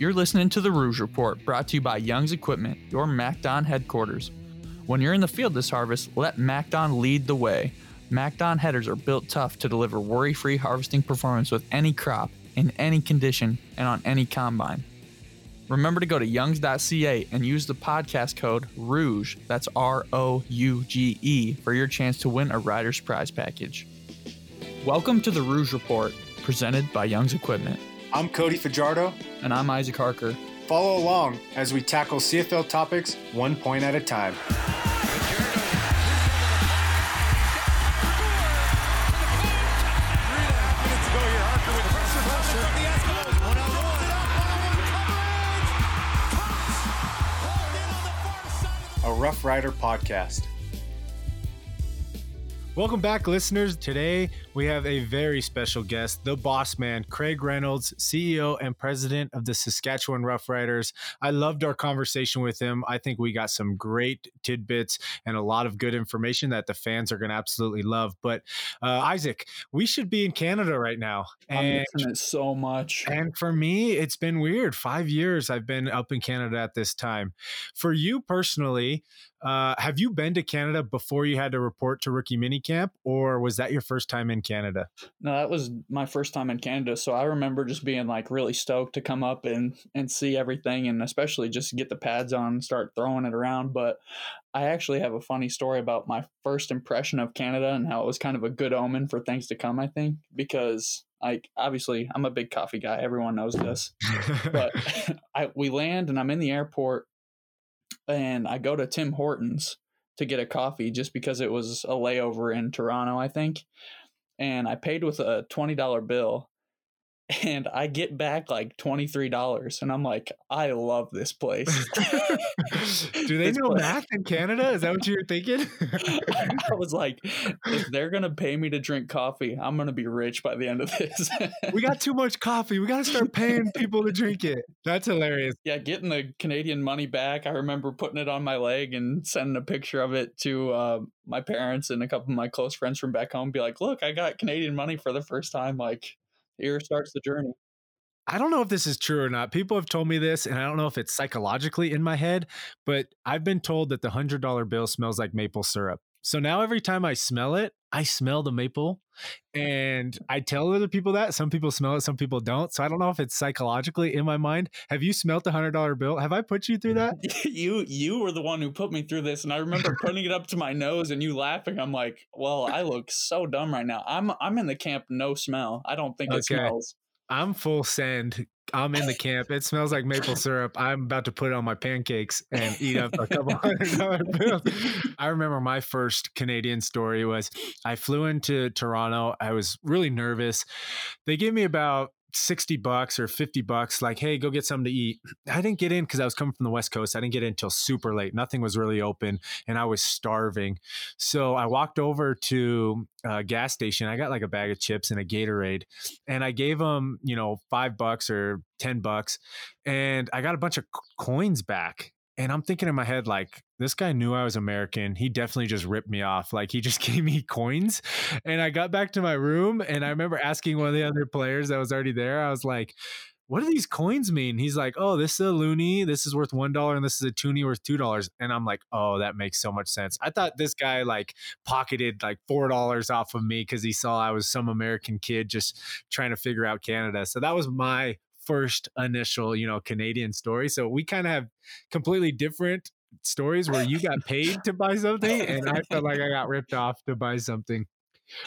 You're listening to the Rouge Report, brought to you by Young's Equipment, your MacDon headquarters. When you're in the field this harvest, let MacDon lead the way. MacDon headers are built tough to deliver worry free harvesting performance with any crop, in any condition, and on any combine. Remember to go to youngs.ca and use the podcast code ROUGE, that's R O U G E, for your chance to win a Rider's Prize package. Welcome to the Rouge Report, presented by Young's Equipment. I'm Cody Fajardo. And I'm Isaac Harker. Follow along as we tackle CFL topics one point at a time. A Rough Rider podcast. Welcome back, listeners. Today we have a very special guest, the boss man, Craig Reynolds, CEO and president of the Saskatchewan Roughriders. I loved our conversation with him. I think we got some great tidbits and a lot of good information that the fans are going to absolutely love. But uh, Isaac, we should be in Canada right now. And, I'm missing it so much. And for me, it's been weird. Five years I've been up in Canada at this time. For you personally, uh, have you been to Canada before you had to report to rookie minicamp, or was that your first time in Canada? No, that was my first time in Canada. So I remember just being like really stoked to come up and and see everything, and especially just get the pads on and start throwing it around. But I actually have a funny story about my first impression of Canada and how it was kind of a good omen for things to come. I think because like obviously I'm a big coffee guy. Everyone knows this, but I we land and I'm in the airport and I go to Tim Hortons to get a coffee just because it was a layover in Toronto, I think. And I paid with a $20 bill and I get back like $23 and I'm like, I love this place. Do they this know place. math in Canada? Is that what you're thinking? I was like, if they're going to pay me to drink coffee, I'm going to be rich by the end of this. we got too much coffee. We got to start paying people to drink it. That's hilarious. Yeah, getting the Canadian money back. I remember putting it on my leg and sending a picture of it to uh, my parents and a couple of my close friends from back home. Be like, look, I got Canadian money for the first time. Like, here starts the journey. I don't know if this is true or not. People have told me this, and I don't know if it's psychologically in my head, but I've been told that the hundred dollar bill smells like maple syrup. So now every time I smell it, I smell the maple and I tell other people that. Some people smell it, some people don't. So I don't know if it's psychologically in my mind. Have you smelt the hundred dollar bill? Have I put you through that? you you were the one who put me through this. And I remember putting it up to my nose and you laughing. I'm like, well, I look so dumb right now. I'm I'm in the camp no smell. I don't think okay. it smells. I'm full send. I'm in the camp. It smells like maple syrup. I'm about to put it on my pancakes and eat up a couple hundred dollar bills. I remember my first Canadian story was I flew into Toronto. I was really nervous. They gave me about 60 bucks or 50 bucks like hey go get something to eat. I didn't get in because i was coming from the west coast. I didn't get in until super late. Nothing was really open and i was starving. So i walked over to a gas station. I got like a bag of chips and a gatorade and i gave them you know five bucks or ten bucks and i got a bunch of coins back and I'm thinking in my head, like, this guy knew I was American. He definitely just ripped me off. Like, he just gave me coins. And I got back to my room and I remember asking one of the other players that was already there, I was like, what do these coins mean? He's like, oh, this is a loonie. This is worth $1 and this is a toonie worth $2. And I'm like, oh, that makes so much sense. I thought this guy like pocketed like $4 off of me because he saw I was some American kid just trying to figure out Canada. So that was my first initial, you know, Canadian story. So we kind of have completely different stories where you got paid to buy something and I felt like I got ripped off to buy something.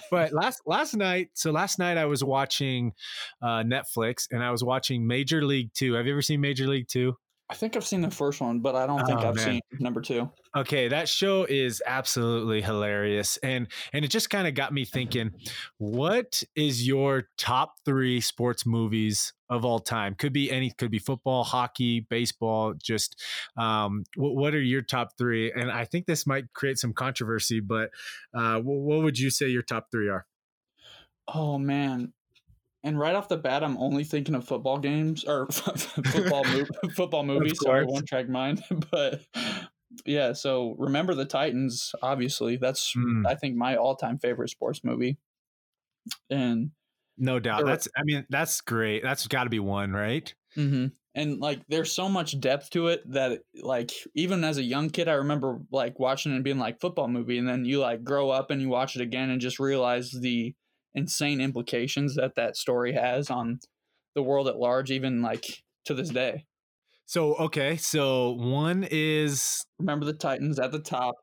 But last last night, so last night I was watching uh, Netflix and I was watching Major League 2. Have you ever seen Major League 2? I think I've seen the first one, but I don't think oh, I've man. seen number two. Okay, that show is absolutely hilarious, and and it just kind of got me thinking. What is your top three sports movies of all time? Could be any, could be football, hockey, baseball. Just um, what, what are your top three? And I think this might create some controversy, but uh, what, what would you say your top three are? Oh man, and right off the bat, I'm only thinking of football games or football football movies. Sorry, one track mind. but yeah, so remember the Titans. Obviously, that's mm. I think my all time favorite sports movie. And no doubt, that's I mean that's great. That's got to be one, right? Mm-hmm. and like there's so much depth to it that like even as a young kid i remember like watching it and being like football movie and then you like grow up and you watch it again and just realize the insane implications that that story has on the world at large even like to this day So okay, so one is remember the titans at the top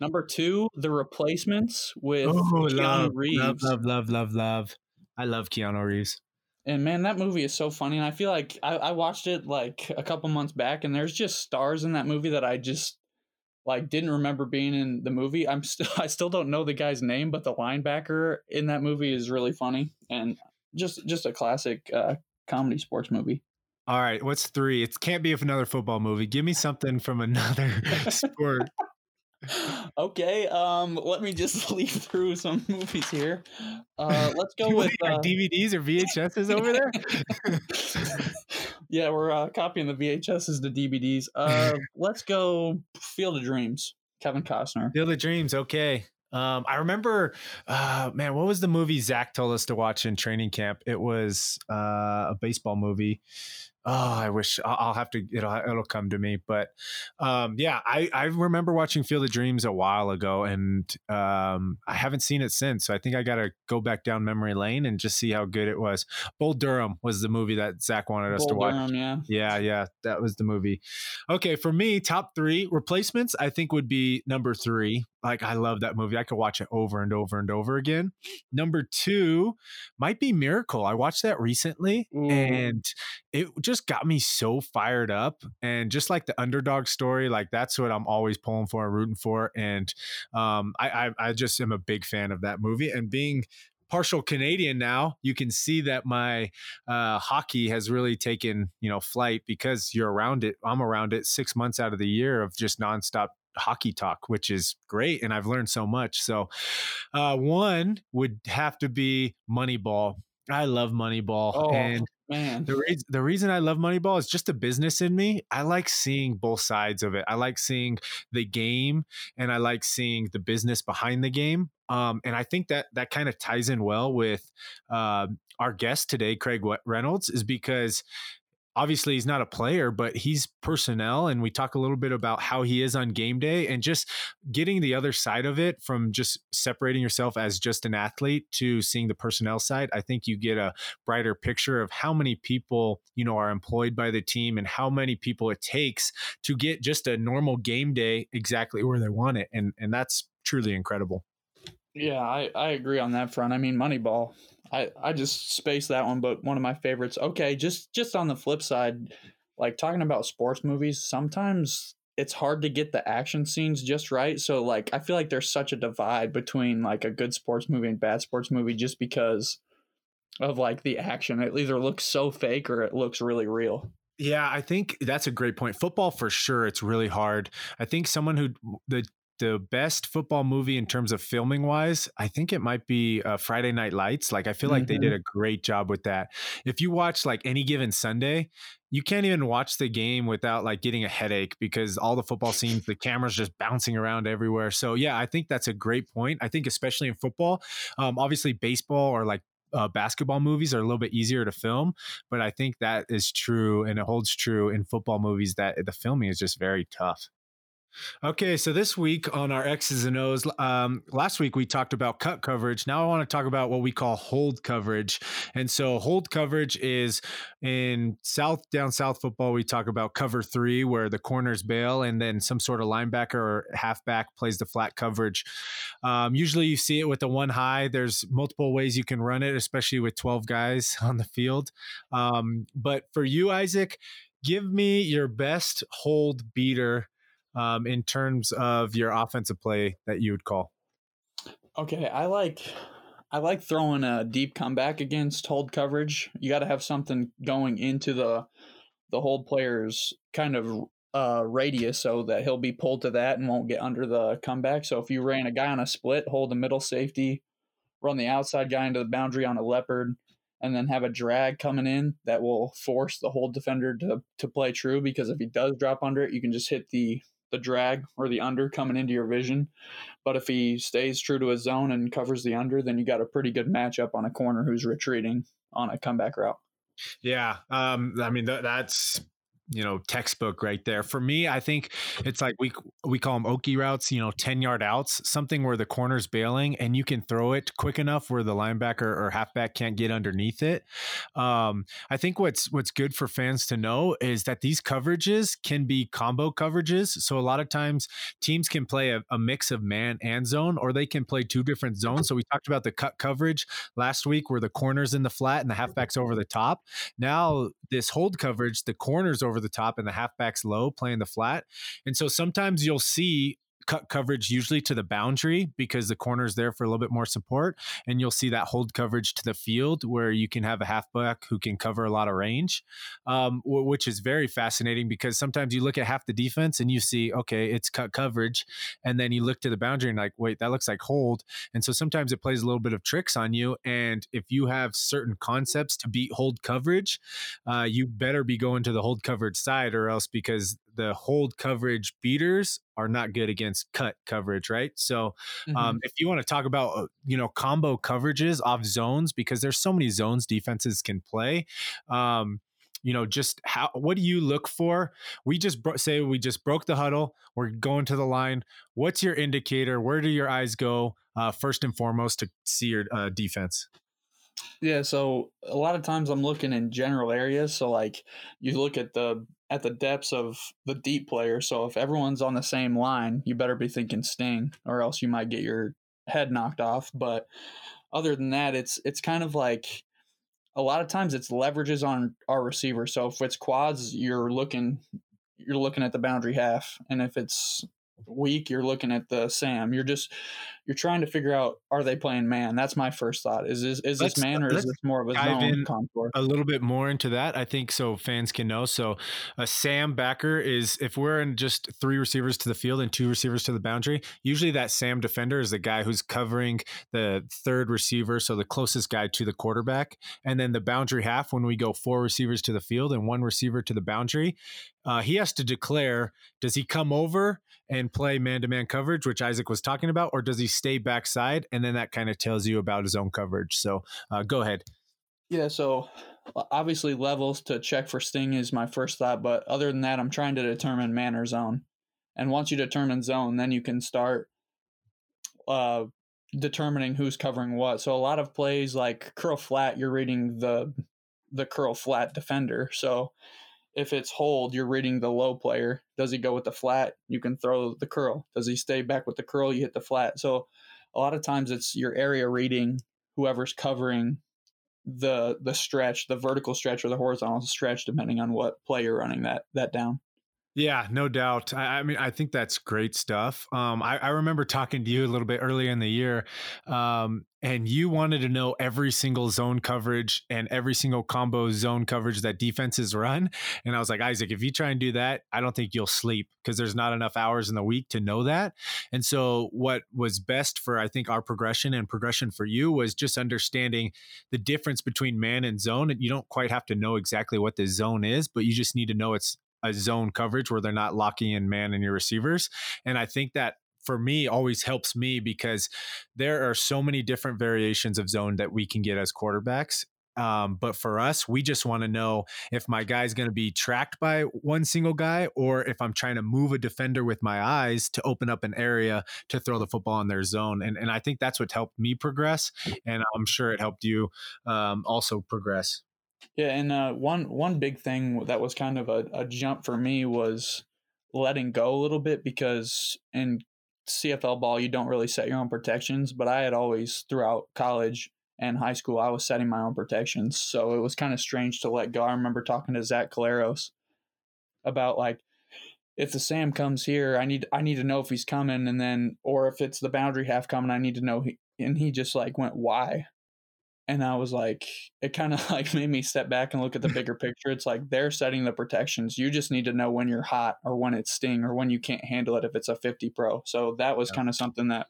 number two the replacements with oh keanu love, reeves love, love, love, love, love. I love Keanu Reeves. And man, that movie is so funny. And I feel like I, I watched it like a couple months back, and there's just stars in that movie that I just like didn't remember being in the movie. I'm still I still don't know the guy's name, but the linebacker in that movie is really funny and just just a classic uh, comedy sports movie. All right, what's three? It can't be if another football movie. Give me something from another sport. Okay, um, let me just leaf through some movies here. Uh, let's go with uh, DVDs or VHSs over there. yeah, we're uh, copying the VHSs to DVDs. Uh, let's go Field of Dreams. Kevin Costner. Field of Dreams. Okay. Um, I remember, uh, man, what was the movie Zach told us to watch in training camp? It was uh, a baseball movie. Oh, I wish I'll, have to. It'll it'll come to me. But um, yeah, I I remember watching Field of Dreams a while ago, and um, I haven't seen it since. So I think I got to go back down memory lane and just see how good it was. Bull Durham was the movie that Zach wanted us to watch. Durham, yeah. Yeah, yeah, that was the movie. Okay, for me, top three replacements, I think would be number three. Like, I love that movie. I could watch it over and over and over again. Number two might be Miracle. I watched that recently Ooh. and it just got me so fired up. And just like the underdog story, like that's what I'm always pulling for and rooting for. And um, I, I, I just am a big fan of that movie. And being partial Canadian now, you can see that my uh, hockey has really taken you know flight because you're around it. I'm around it six months out of the year of just nonstop hockey talk, which is great, and I've learned so much. So, uh, one would have to be Moneyball. I love Moneyball, Oh, and man. the, reason, the reason I love Moneyball is just the business in me. I like seeing both sides of it. I like seeing the game and I like seeing the business behind the game. Um, and I think that that kind of ties in well with uh, our guest today, Craig Reynolds, is because obviously he's not a player, but he's personnel. And we talk a little bit about how he is on game day and just getting the other side of it from just separating yourself as just an athlete to seeing the personnel side. I think you get a brighter picture of how many people, you know, are employed by the team and how many people it takes to get just a normal game day exactly where they want it. And, and that's truly incredible. Yeah, I, I agree on that front. I mean, Moneyball. I, I just spaced that one, but one of my favorites. Okay, just just on the flip side, like talking about sports movies, sometimes it's hard to get the action scenes just right. So like I feel like there's such a divide between like a good sports movie and bad sports movie just because of like the action. It either looks so fake or it looks really real. Yeah, I think that's a great point. Football for sure, it's really hard. I think someone who the the best football movie in terms of filming wise, I think it might be uh, Friday Night Lights. Like I feel like Mm-hmm. they did a great job with that. If you watch like any given Sunday, you can't even watch the game without like getting a headache because all the football scenes, the camera's just bouncing around everywhere. So yeah, I think that's a great point. I think especially in football, um, obviously baseball or like uh, basketball movies are a little bit easier to film, but I think that is true and it holds true in football movies that the filming is just very tough. Okay, so this week on our X's and O's, um, last week we talked about cut coverage. Now I want to talk about what we call hold coverage. And so hold coverage is in South down South football. We talk about cover three, where the corners bail, and then some sort of linebacker or halfback plays the flat coverage. Um, usually you see it with the one high. There's multiple ways you can run it, especially with 12 guys on the field. Um, but for you, Isaac, give me your best hold beater um, in terms of your offensive play that you would call? Okay, I like I like throwing a deep comeback against hold coverage. You got to have something going into the the hold player's kind of uh, radius so that he'll be pulled to that and won't get under the comeback. So if you ran a guy on a split, hold the middle safety, run the outside guy into the boundary on a leopard, and then have a drag coming in that will force the hold defender to to play true because if he does drop under it, you can just hit the the drag or the under coming into your vision. But if he stays true to his zone and covers the under, then you got a pretty good matchup on a corner who's retreating on a comeback route. Yeah, um, I mean th- that's you know textbook right there. For me i think it's like we we call them okie routes you know 10 yard outs something where the corner's bailing and you can throw it quick enough where the linebacker or halfback can't get underneath it. Um, i think what's what's good for fans to know is that these coverages can be combo coverages. So a lot of times teams can play a, a mix of man and zone or they can play two different zones. So we talked about the cut coverage last week where the corners in the flat and the halfbacks over the top. Now this hold coverage the corners over over the top and the halfbacks low playing the flat. And so sometimes you'll see cut coverage usually to the boundary because the corner is there for a little bit more support. And you'll see that hold coverage to the field where you can have a halfback who can cover a lot of range, um, which is very fascinating because sometimes you look at half the defense and you see, okay, it's cut coverage. And then you look to the boundary and like, wait, that looks like hold. And so sometimes it plays a little bit of tricks on you. And if you have certain concepts to beat hold coverage, uh, you better be going to the hold coverage side or else because the hold coverage beaters are not good against cut coverage, right? So, mm-hmm. um, if you want to talk about uh, you know combo coverages off zones, because there's so many zones defenses can play. Um, you know, just how what do you look for? We just bro- say we just broke the huddle. We're going to the line. What's your indicator? Where do your eyes go uh, first and foremost to see your uh, defense? Yeah, so a lot of times I'm looking in general areas. So like you look at the at the depths of the deep player. So if everyone's on the same line, you better be thinking sting, or else you might get your head knocked off. But other than that, it's it's kind of like a lot of times it's leverages on our receiver. So if it's quads, you're looking you're looking at the boundary half, and if it's week you're looking at the sam you're just you're trying to figure out are they playing man? That's my first thought is this is this man or is this more of a zone contour? a little bit more into that i think so fans can know so a sam backer is if we're in just three receivers to the field and two receivers to the boundary usually that sam defender is the guy who's covering the third receiver so the closest guy to the quarterback and then the boundary half when we go four receivers to the field and one receiver to the boundary uh, he has to declare does he come over and play man to man coverage, which Isaac was talking about, or does he stay backside? And then that kind of tells you about his own coverage. So uh, go ahead. Yeah. So obviously, levels to check for sting is my first thought. But other than that, I'm trying to determine man or zone. And once you determine zone, then you can start uh, determining who's covering what. So a lot of plays like curl flat, you're reading the the curl flat defender. So if it's hold, you're reading the low player. Does he go with the flat? You can throw the curl. Does he stay back with the curl? You hit the flat. So a lot of times it's your area reading whoever's covering the the stretch, the vertical stretch or the horizontal stretch, depending on what play you're running that that down. Yeah, no doubt. I, I, mean, I think that's great stuff. Um, I, I, remember talking to you a little bit earlier in the year, um, and you wanted to know every single zone coverage and every single combo zone coverage that defenses run. And I was like, Isaac, if you try and do that, I don't think you'll sleep because there's not enough hours in the week to know that. And so, what was best for I think our progression and progression for you was just understanding the difference between man and zone. And you don't quite have to know exactly what the zone is, but you just need to know it's a zone coverage where they're not locking in man and your receivers. And I think that for me always helps me because there are so many different variations of zone that we can get as quarterbacks. Um, but for us, we just want to know if my guy's going to be tracked by one single guy or if I'm trying to move a defender with my eyes to open up an area to throw the football in their zone. And, and I think that's what helped me progress. And I'm sure it helped you um, also progress. Yeah, and uh, one one big thing that was kind of a, a jump for me was letting go a little bit because in CFL ball you don't really set your own protections, but I had always throughout college and high school I was setting my own protections, so it was kind of strange to let go. I remember talking to Zach Collaros about like if the Sam comes here, I need I need to know if he's coming, and then or if it's the boundary half coming, I need to know. He, and he just like went, "Why?" And I was like, it kind of like made me step back and look at the bigger picture. It's like they're setting the protections. You just need to know when you're hot or when it's sting or when you can't handle it if it's a 50 pro. So that was yeah. kind of something that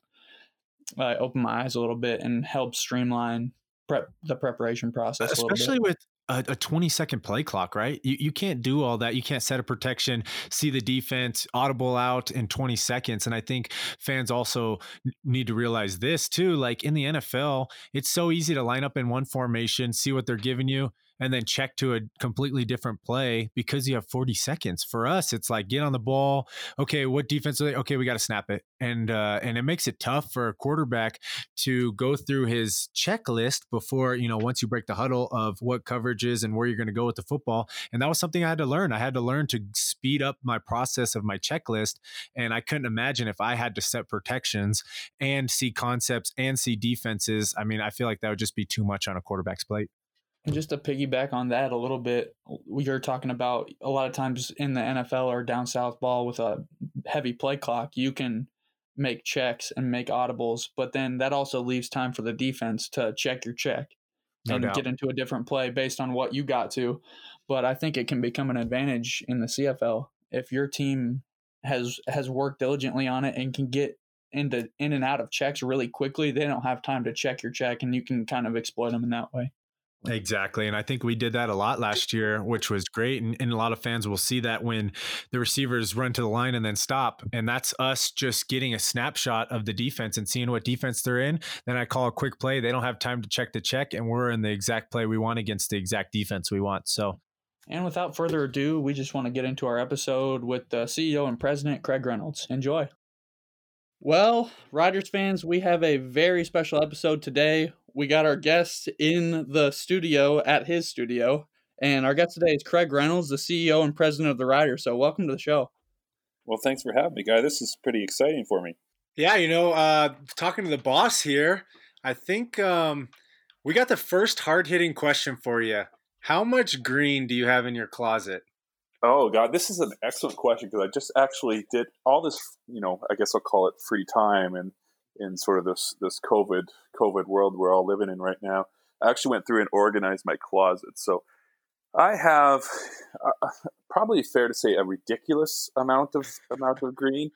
uh, opened my eyes a little bit and helped streamline prep the preparation process. Especially with a, a 20 second play clock, right? You, you can't do all that. You can't set a protection, see the defense, audible out in 20 seconds. And I think fans also need to realize this too. Like in the NFL, it's so easy to line up in one formation, see what they're giving you, and then check to a completely different play because you have 40 seconds. For us, it's like get on the ball. Okay, what defense? are they? Okay, we got to snap it, and uh, and it makes it tough for a quarterback to go through his checklist before you know once you break the huddle of what coverage is and where you're going to go with the football. And that was something I had to learn. I had to learn to speed up my process of my checklist, and I couldn't imagine if I had to set protections and see concepts and see defenses. I mean, I feel like that would just be too much on a quarterback's plate. And just to piggyback on that a little bit, you're talking about a lot of times in the NFL or down south ball with a heavy play clock, you can make checks and make audibles, but then that also leaves time for the defense to check your check no and doubt. get into a different play based on what you got to. But I think it can become an advantage in the CFL if your team has has worked diligently on it and can get into in and out of checks really quickly. They don't have time to check your check, and you can kind of exploit them in that way. Exactly. And I think we did that a lot last year, which was great. And, and, a lot of fans will see that when the receivers run to the line and then stop. And that's us just getting a snapshot of the defense and seeing what defense they're in. Then I call a quick play. They don't have time to check the check, and we're in the exact play we want against the exact defense we want. So. And without further ado, we just want to get into our episode with the CEO and president, Craig Reynolds. Enjoy. Well, Riders fans, we have a very special episode today we got our guest in the studio at his studio. And our guest today is Craig Reynolds, the CEO and president of the Rider. So welcome to the show. Well, thanks for having me, guy. This is pretty exciting for me. Yeah, you know, uh, talking to the boss here, I think um, we got the first hard hitting question for you. How much green do you have in your closet? Oh God, this is an excellent question because I just actually did all this. You know, I guess I'll call it free time, and in sort of this this COVID COVID world we're all living in right now. I actually went through and organized my closet. So I have uh, probably fair to say a ridiculous amount of amount of green.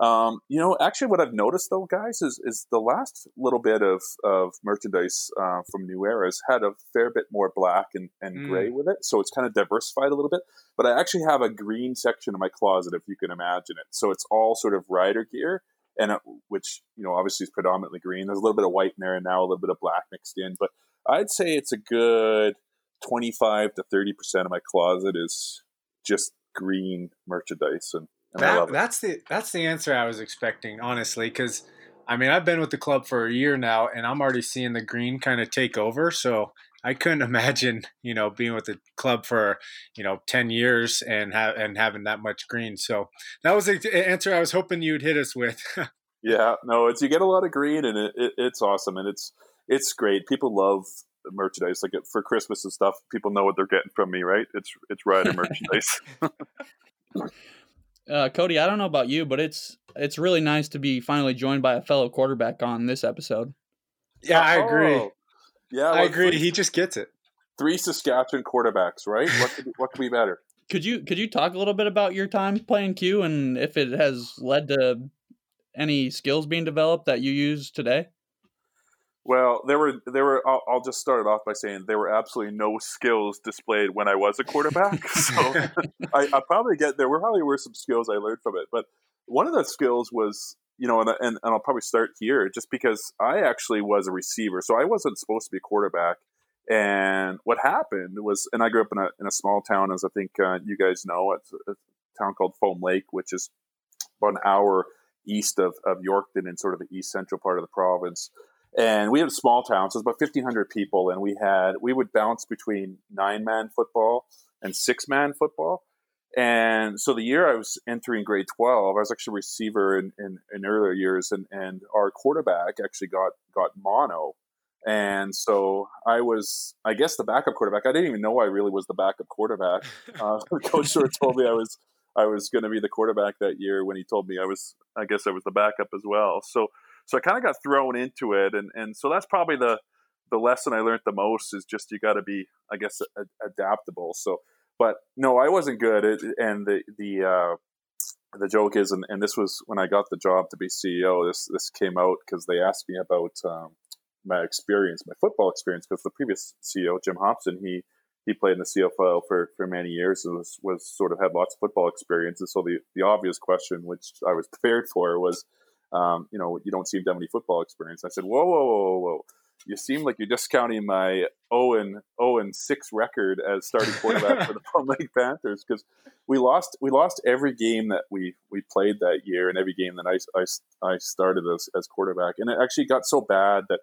Um, you know, actually, what I've noticed though, guys, is is the last little bit of of merchandise uh, from New Era's had a fair bit more black and, and mm. gray with it, so it's kind of diversified a little bit. But I actually have a green section of my closet, if you can imagine it. So it's all sort of rider gear, and it, which you know obviously is predominantly green. There's a little bit of white in there, and now a little bit of black mixed in. But I'd say it's a good 25 to 30 percent of my closet is just green merchandise, and, and that, that's the that's the answer I was expecting, honestly, because. I mean, I've been with the club for a year now, and I'm already seeing the green kind of take over. So I couldn't imagine, you know, being with the club for, you know, 10 years and have and having that much green. So that was the answer I was hoping you'd hit us with. yeah, no, it's you get a lot of green and it, it, it's awesome and it's it's great. People love merchandise like for Christmas and stuff. People know what they're getting from me, right? It's it's rider merchandise. uh, Cody, I don't know about you, but it's it's really nice to be finally joined by a fellow quarterback on this episode. Yeah, I agree. Oh, yeah, I agree. Three, he just gets it. Three Saskatchewan quarterbacks, right? What could, what could be better? Could you could you talk a little bit about your time playing Q and if it has led to any skills being developed that you use today? Well, there were there were. I'll, I'll, just start it off by saying there were absolutely no skills displayed when I was a quarterback. so I, I, probably get there were probably were some skills I learned from it, but one of the skills was you know, and, and, and I'll probably start here just because I actually was a receiver. So I wasn't supposed to be a quarterback. And what happened was, and I grew up in a, in a small town, as I think uh, you guys know, it's a, a, town called Foam Lake, which is about an hour east of, of Yorkton in sort of the east central part of the province. And we had a small town, so it was about 1,500 people. And we had, we would bounce between nine man football and six man football. And so the year I was entering grade 12, I was actually a receiver in, in, in, earlier years, and, and our quarterback actually got, got mono. And so I was, I guess, the backup quarterback. I didn't even know I really was the backup quarterback. Uh, Coach sort told me I was I was going to be the quarterback that year when he told me I was, I guess I was the backup as well. So, so I kind of got thrown into it, and and so that's probably the the lesson I learned the most is just you got to be, I guess, a, adaptable. So but no, I wasn't good. It, and the the uh, the joke is, and, and this was when I got the job to be CEO. This this came out because they asked me about um, my experience, my football experience, because the previous CEO, Jim Hopson, he he played in the CFL for, for many years and was, was sort of had lots of football experience. And so the, the obvious question, which I was prepared for, was, um, you know, you don't seem to have any football experience. I said, whoa, whoa, whoa, whoa. You seem like you're discounting my 0 and 0 and 6 record as starting quarterback for the Foam Lake Panthers because we lost we lost every game that we we played that year and every game that I, I, I started as, as quarterback. And it actually got so bad that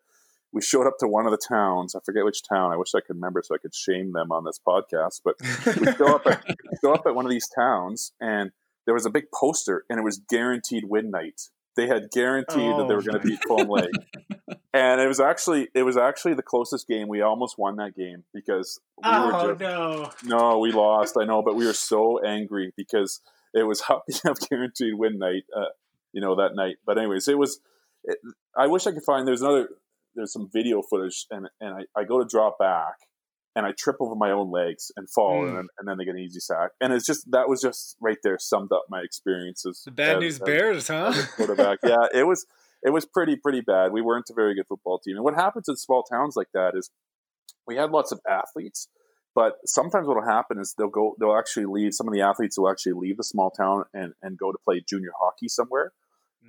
we showed up to one of the towns. I forget which town. I wish I could remember so I could shame them on this podcast but we show up at, show up at one of these towns and there was a big poster and it was guaranteed win night they had guaranteed oh, that they were going to beat Foam Lake, and it was actually it was actually the closest game. We almost won that game because we oh were just, no, no, we lost. I know, but we were so angry because it was have guaranteed win night. Uh, you know that night. But anyways, it was. It, I wish I could find. There's another. There's some video footage, and and I, I go to drop back, and I trip over my own legs and fall, mm. and, then, and then they get an easy sack. And it's just that was just right there summed up my experiences. The bad as, news as, Bears, huh? Quarterback, yeah, it was it was pretty pretty bad. We weren't a very good football team. And what happens in small towns like that is we had lots of athletes, but sometimes what will happen is they'll go they'll actually leave. Some of the athletes will actually leave the small town and and go to play junior hockey somewhere.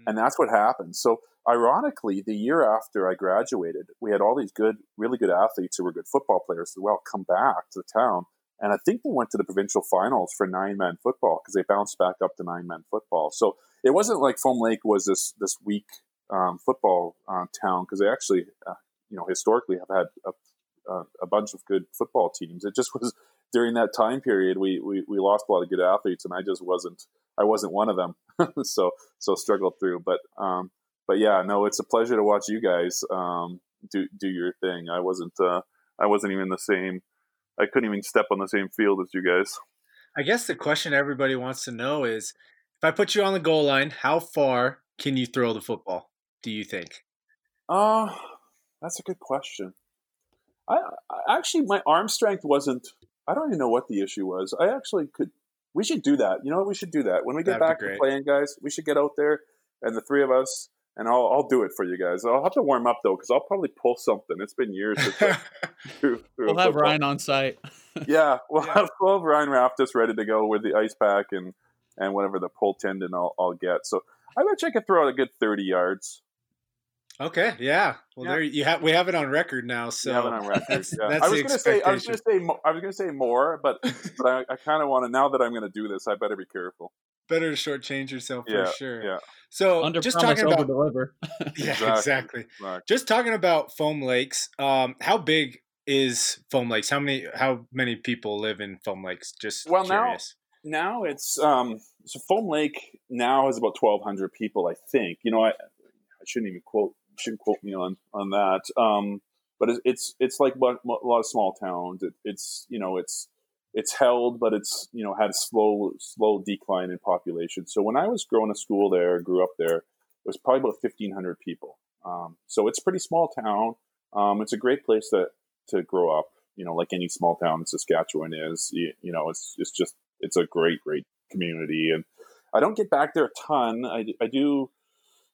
And that's what happened. So ironically, the year after I graduated, we had all these good, really good athletes who were good football players as well come back to the town. And I think they went to the provincial finals for nine man football because they bounced back up to nine man football. So it wasn't like Foam Lake was this this weak um, football uh, town because they actually, uh, you know, historically have had a, a, a, bunch of good football teams. It just was during that time period we, we we lost a lot of good athletes, and I just wasn't I wasn't one of them. so so struggled through, but um, but yeah, no, it's a pleasure to watch you guys um, do do your thing. I wasn't uh, I wasn't even the same. I couldn't even step on the same field as you guys. I guess the question everybody wants to know is, if I put you on the goal line, how far can you throw the football? Do you think? Uh that's a good question. I, I actually my arm strength wasn't. I don't even know what the issue was. I actually could. We should do that. You know, what? we should do that when we get That'd back to playing, guys. We should get out there and the three of us and I'll, I'll do it for you guys. I'll have to warm up though, because I'll probably pull something. It's been years. through, we'll have Ryan on site. yeah, we'll yeah. have we'll have Ryan Raftus ready to go with the ice pack and and whatever the pull tendon I'll, I'll get. So I bet you I could throw out a good thirty yards. Okay, yeah. Well, yeah. there you have. We have it on record now. So have it on record. That's, yeah. that's I was going to say. I was going to say. I was going to say more, but but I, I kind of want to. Now that I'm going to do this, I better be careful better to shortchange yourself yeah, for sure. Yeah. So Under just talking about deliver. yeah, exactly. exactly. Just talking about foam lakes. Um, how big is foam lakes? How many how many people live in foam lakes? Just well curious. now now it's um so foam lake now has about twelve hundred people. I think you know I I shouldn't even quote shouldn't quote me on on that. Um, but it's it's, it's like a lot of small towns. It, it's you know it's it's held, but it's you know had a slow slow decline in population. So when I was growing a school there, grew up there, it was probably about fifteen hundred people. Um, so it's a pretty small town. Um, it's a great place to to grow up. You know, like any small town in Saskatchewan is. You, you, know, it's it's just it's a great great community, and I don't get back there a ton. I, I do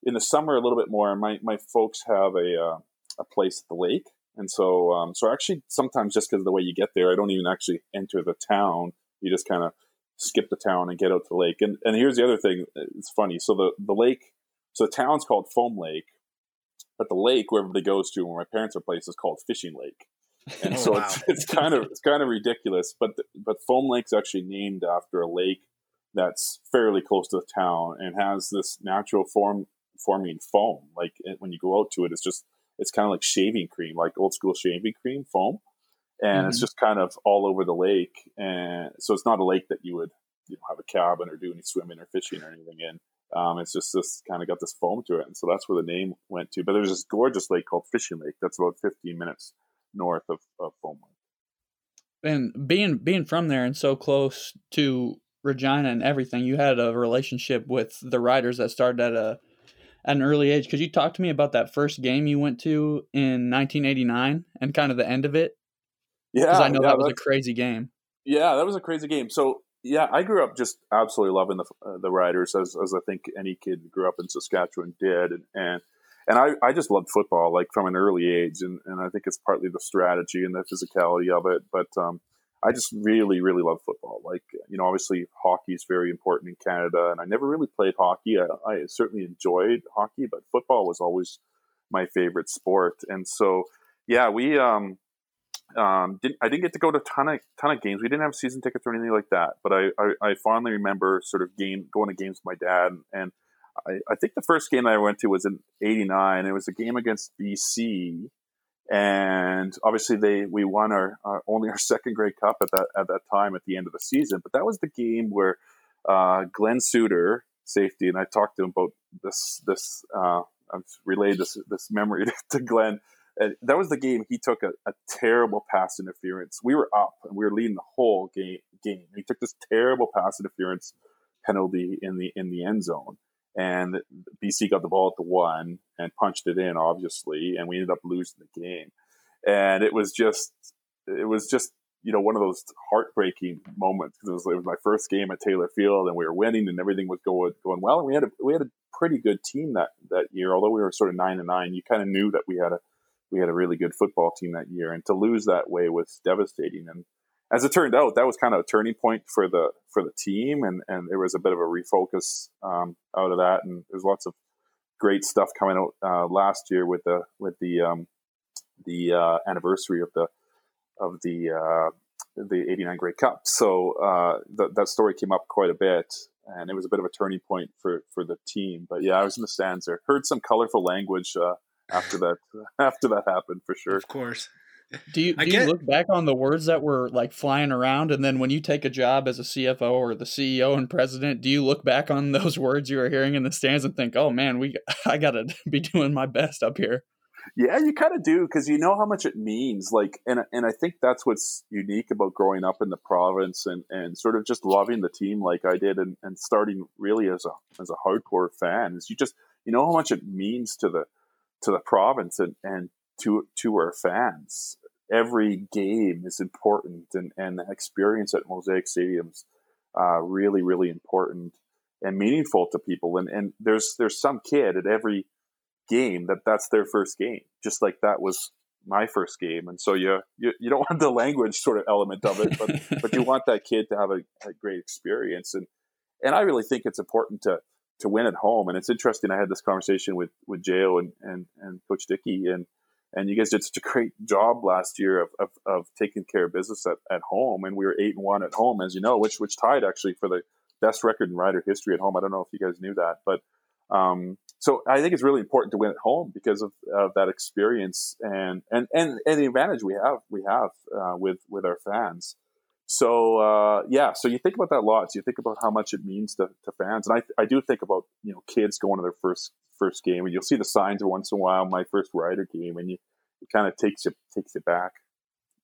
in the summer a little bit more. My my folks have a uh, a place at the lake, and so, um, so actually, sometimes just because of the way you get there, I don't even actually enter the town. You just kind of skip the town and get out to the lake. And and here's the other thing. It's funny. So the the lake, so the town's called Foam Lake, but the lake where everybody goes to, where my parents are placed, is called Fishing Lake. And oh, so wow. it's, it's kind of it's kind of ridiculous. But the, but Foam Lake's actually named after a lake that's fairly close to the town and has this natural form forming foam. Like when you go out to it, it's just it's kind of like shaving cream, like old school shaving cream foam, and mm-hmm. it's just kind of all over the lake. And so it's not a lake that you would you know have a cabin or do any swimming or fishing or anything in. Um, it's just this kind of got this foam to it, and so that's where the name went to. But there's this gorgeous lake called Fishing Lake that's about 15 minutes north of, of Foam Lake. And being being from there and so close to Regina and everything, you had a relationship with the riders that started at a at an early age. Could you talk to me about that first game you went to in 1989 and kind of the end of it? Yeah, because I know yeah, that was a crazy game. Yeah, that was a crazy game. So yeah, I grew up just absolutely loving the uh, the Riders as as I think any kid grew up in Saskatchewan did, and and, and I, I just loved football like from an early age, and, and I think it's partly the strategy and the physicality of it, but um, I just really, really love football. Like, you know, obviously hockey is very important in Canada, and I never really played hockey. I, I certainly enjoyed hockey, but football was always my favorite sport. And so yeah, we um, um, didn't I didn't get to go to ton of ton of games. We didn't have season tickets or anything like that. But I, I, I fondly remember sort of game going to games with my dad, and I, I think the first game I went to was in '89. It was a game against BC, and obviously they we won our, our, only our second Grey Cup at that at that time at the end of the season. But that was the game where uh, Glenn Suitor, safety, and I talked to him about this this. Uh, I've relayed this this memory to Glenn and that was the game he took a, a, terrible pass interference. We were up and we were leading the whole game. Game. He took this terrible pass interference penalty in the in the end zone, and BC got the ball at the one and punched it in, obviously, and we ended up losing the game. And it was just, it was just you know one of those heartbreaking moments because it was, it was my first game at Taylor Field and we were winning and everything was going going well and we had a we had a pretty good team that that year although we were sort of nine and nine you kind of knew that we had a we had a really good football team that year, and to lose that way was devastating. And as it turned out, that was kind of a turning point for the for the team, and and there was a bit of a refocus um, out of that, and there's lots of great stuff coming out uh, last year with the with the um, the uh, anniversary of the of the uh, the '89 Grey Cup. So uh, th- that story came up quite a bit, and it was a bit of a turning point for for the team. But yeah, I was in the stands there, heard some colorful language uh, after that after that happened for sure. Of course. Do you do you look back on the words that were like flying around, and then when you take a job as a CFO or the CEO and president, do you look back on those words you were hearing in the stands and think, "Oh man, we I got to be doing my best up here." Yeah, you kind of do because you know how much it means. Like, and and I think that's what's unique about growing up in the province and and sort of just loving the team like I did, and and starting really as a as a hardcore fan is you just you know how much it means to the to the province and, and to to our fans. Every game is important, and and the experience at Mosaic Stadium's uh, really really important and meaningful to people. And and there's there's some kid at every game that that's their first game, just like that was my first game. And so you you, you don't want the language sort of element of it, but but you want that kid to have a, a great experience. And and I really think it's important to to win at home. And it's interesting. I had this conversation with with Jo and and, and Coach Dickey, and and you guys did such a great job last year of, of, of taking care of business at, at home. And we were eight and one at home, as you know, which which tied actually for the best record in Rider history at home. I don't know if you guys knew that, but um, so I think it's really important to win at home because of, of that experience and, and, and, and the advantage we have we have uh, with with our fans. So uh, yeah, so you think about that a lot. So you think about how much it means to, to fans, and I, I do think about you know kids going to their first first game, and you'll see the signs once in a while. My first Rider game, and you it kind of takes you takes you back.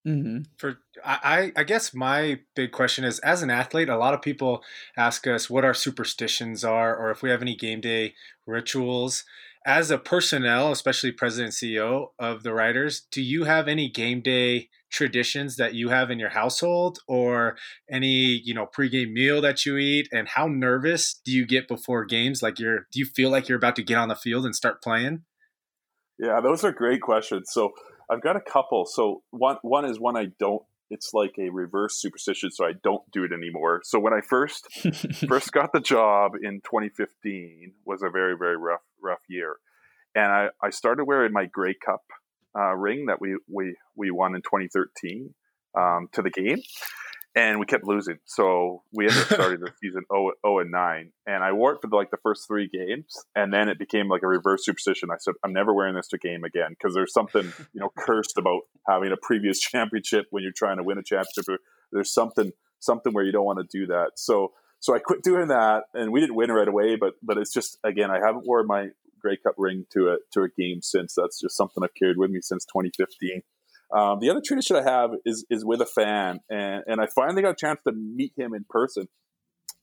Mm-hmm. For I, I guess my big question is, as an athlete, a lot of people ask us what our superstitions are, or if we have any game day rituals. As a personnel, especially president CEO of the Riders, do you have any game day traditions that you have in your household or any you know pregame meal that you eat? And how nervous do you get before games? Like you're do you feel like you're about to get on the field and start playing? Yeah those are great questions. So i've got a couple. So one one is one i don't it's like a reverse superstition so i don't do it anymore. So when i first first got the job in 2015 was a very very rough rough year. And i, I started wearing my Grey Cup uh, ring that we we we won in 2013 um, to the game, and we kept losing. So we ended up starting the season 0, 0 and 9. And I wore it for the, like the first three games, and then it became like a reverse superstition. I said, I'm never wearing this to game again because there's something you know cursed about having a previous championship when you're trying to win a championship. There's something something where you don't want to do that. So so I quit doing that, and we didn't win right away. But but it's just again, I haven't worn my Grey Cup ring to a to a game since. That's just something I've carried with me since 2015. Um, the other tradition I have is is with a fan, and and I finally got a chance to meet him in person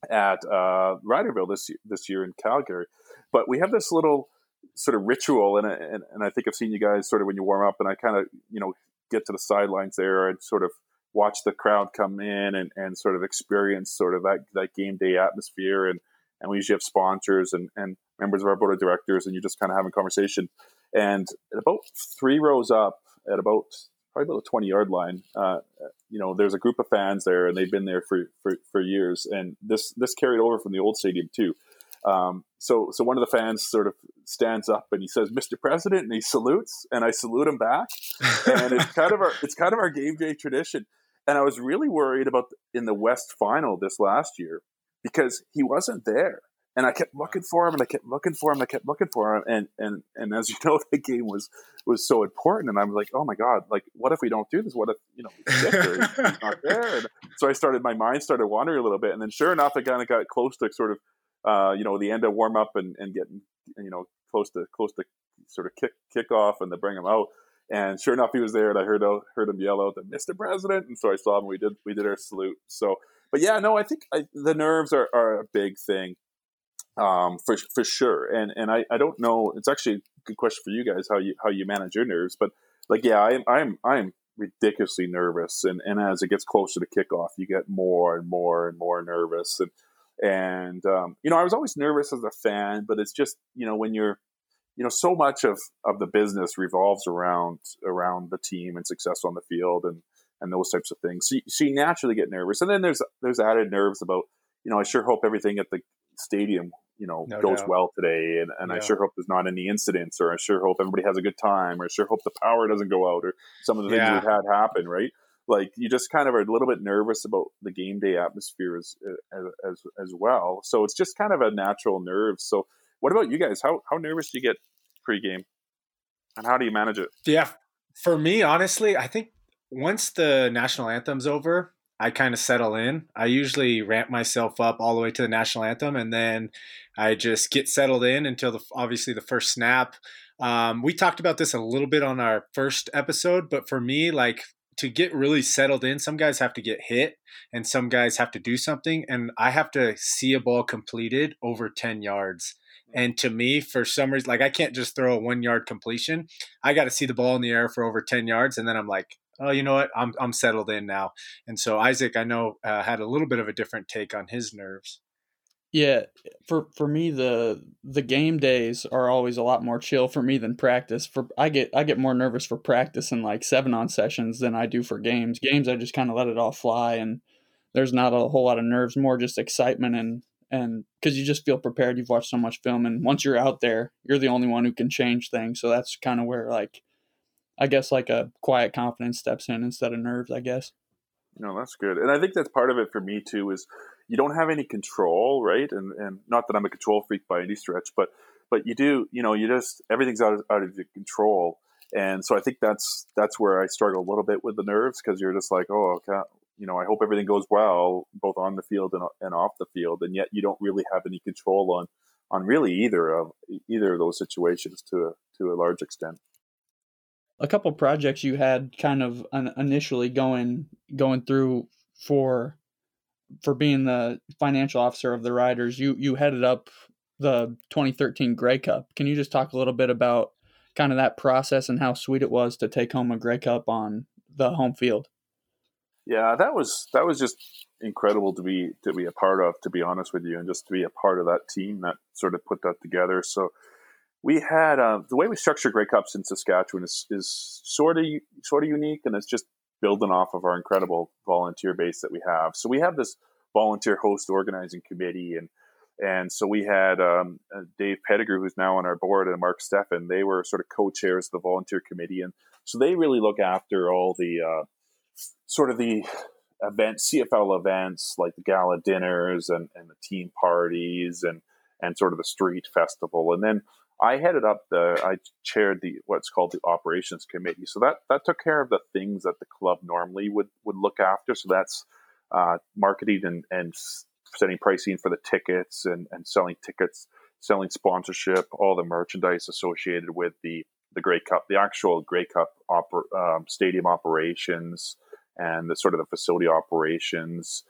at uh, Riderville this year, this year in Calgary. But we have this little sort of ritual, and, and and I think I've seen you guys sort of when you warm up, and I kind of you know get to the sidelines there and sort of watch the crowd come in and, and sort of experience sort of that, that game day atmosphere and and we usually have sponsors and, and members of our board of directors, and you're just kind of having conversation. And about three rows up, at about probably about the twenty yard line, uh, you know, there's a group of fans there, and they've been there for, for, for years. And this this carried over from the old stadium too. Um, so so one of the fans sort of stands up and he says, "Mr. President," and he salutes, and I salute him back. and it's kind of our it's kind of our game day tradition. And I was really worried about in the West Final this last year because he wasn't there. And I kept looking for him, and I kept looking for him, And I kept looking for him, and and and as you know, the game was was so important, and I'm like, oh my god, like what if we don't do this? What if you know he's not there? And so I started, my mind started wandering a little bit, and then sure enough, I kind of got close to sort of, uh, you know, the end of warm up and and getting you know close to close to sort of kick kick off and to bring him out. And sure enough, he was there, and I heard heard him yell out, "Mr. President!" And so I saw him. We did we did our salute. So, but yeah, no, I think I, the nerves are, are a big thing um, for for sure. And and I, I don't know. It's actually a good question for you guys how you how you manage your nerves. But like, yeah, I'm I'm I'm ridiculously nervous, and and as it gets closer to kickoff, you get more and more and more nervous. And and um, you know, I was always nervous as a fan, but it's just you know when you're you know so much of of the business revolves around around the team and success on the field and and those types of things. So you, so you naturally get nervous, and then there's there's added nerves about you know I sure hope everything at the stadium you know no goes doubt. well today and, and yeah. i sure hope there's not any incidents or i sure hope everybody has a good time or i sure hope the power doesn't go out or some of the things yeah. we've had happen right like you just kind of are a little bit nervous about the game day atmosphere as, as as as well so it's just kind of a natural nerve so what about you guys how how nervous do you get pre-game and how do you manage it yeah for me honestly i think once the national anthem's over I kind of settle in. I usually ramp myself up all the way to the national anthem, and then I just get settled in until the obviously the first snap. Um, we talked about this a little bit on our first episode, but for me, like to get really settled in, some guys have to get hit, and some guys have to do something, and I have to see a ball completed over ten yards. And to me, for some reason, like I can't just throw a one yard completion. I got to see the ball in the air for over 10 yards. And then I'm like, oh, you know what, I'm I'm settled in now. And so Isaac, I know, uh, had a little bit of a different take on his nerves. Yeah, for for me the the game days are always a lot more chill for me than practice. For I get I get more nervous for practice and like seven on sessions than I do for games. Games I just kind of let it all fly and there's not a whole lot of nerves, more just excitement and and because you just feel prepared. You've watched so much film, and once you're out there, you're the only one who can change things. So that's kind of where like I guess like a quiet confidence steps in instead of nerves, I guess. No, that's good. And I think that's part of it for me too is you don't have any control, right? And and not that I'm a control freak by any stretch, but but you do, you know, you just everything's out of, out of your control. And so I think that's that's where I struggle a little bit with the nerves because you're just like, oh, okay, you know, I hope everything goes well both on the field and, and off the field, and yet you don't really have any control on on really either of either of those situations to a, to a large extent a couple projects you had kind of initially going going through for for being the financial officer of the riders you you headed up the 2013 Grey Cup. Can you just talk a little bit about kind of that process and how sweet it was to take home a Grey Cup on the home field? Yeah that was that was just incredible to be to be a part of to be honest with you and just to be a part of that team that sort of put that together. So we had uh, the way we structure Grey Cups in Saskatchewan is, is sort of sort of unique, and it's just building off of our incredible volunteer base that we have. So we have this volunteer host organizing committee, and and so we had um, uh, Dave Pettigrew, who's now on our board, and Mark Steffen. They were sort of co-chairs of the volunteer committee, and so they really look after all the uh, sort of the events, CFL events like the gala dinners and, and the team parties and and sort of the street festival, and then I headed up the, I chaired the what's called the operations committee. So that that took care of the things that the club normally would would look after. So that's uh, marketing and and setting pricing for the tickets and and selling tickets, selling sponsorship, all the merchandise associated with the the Grey Cup, the actual Grey Cup oper, um, stadium operations, and the sort of the facility operations.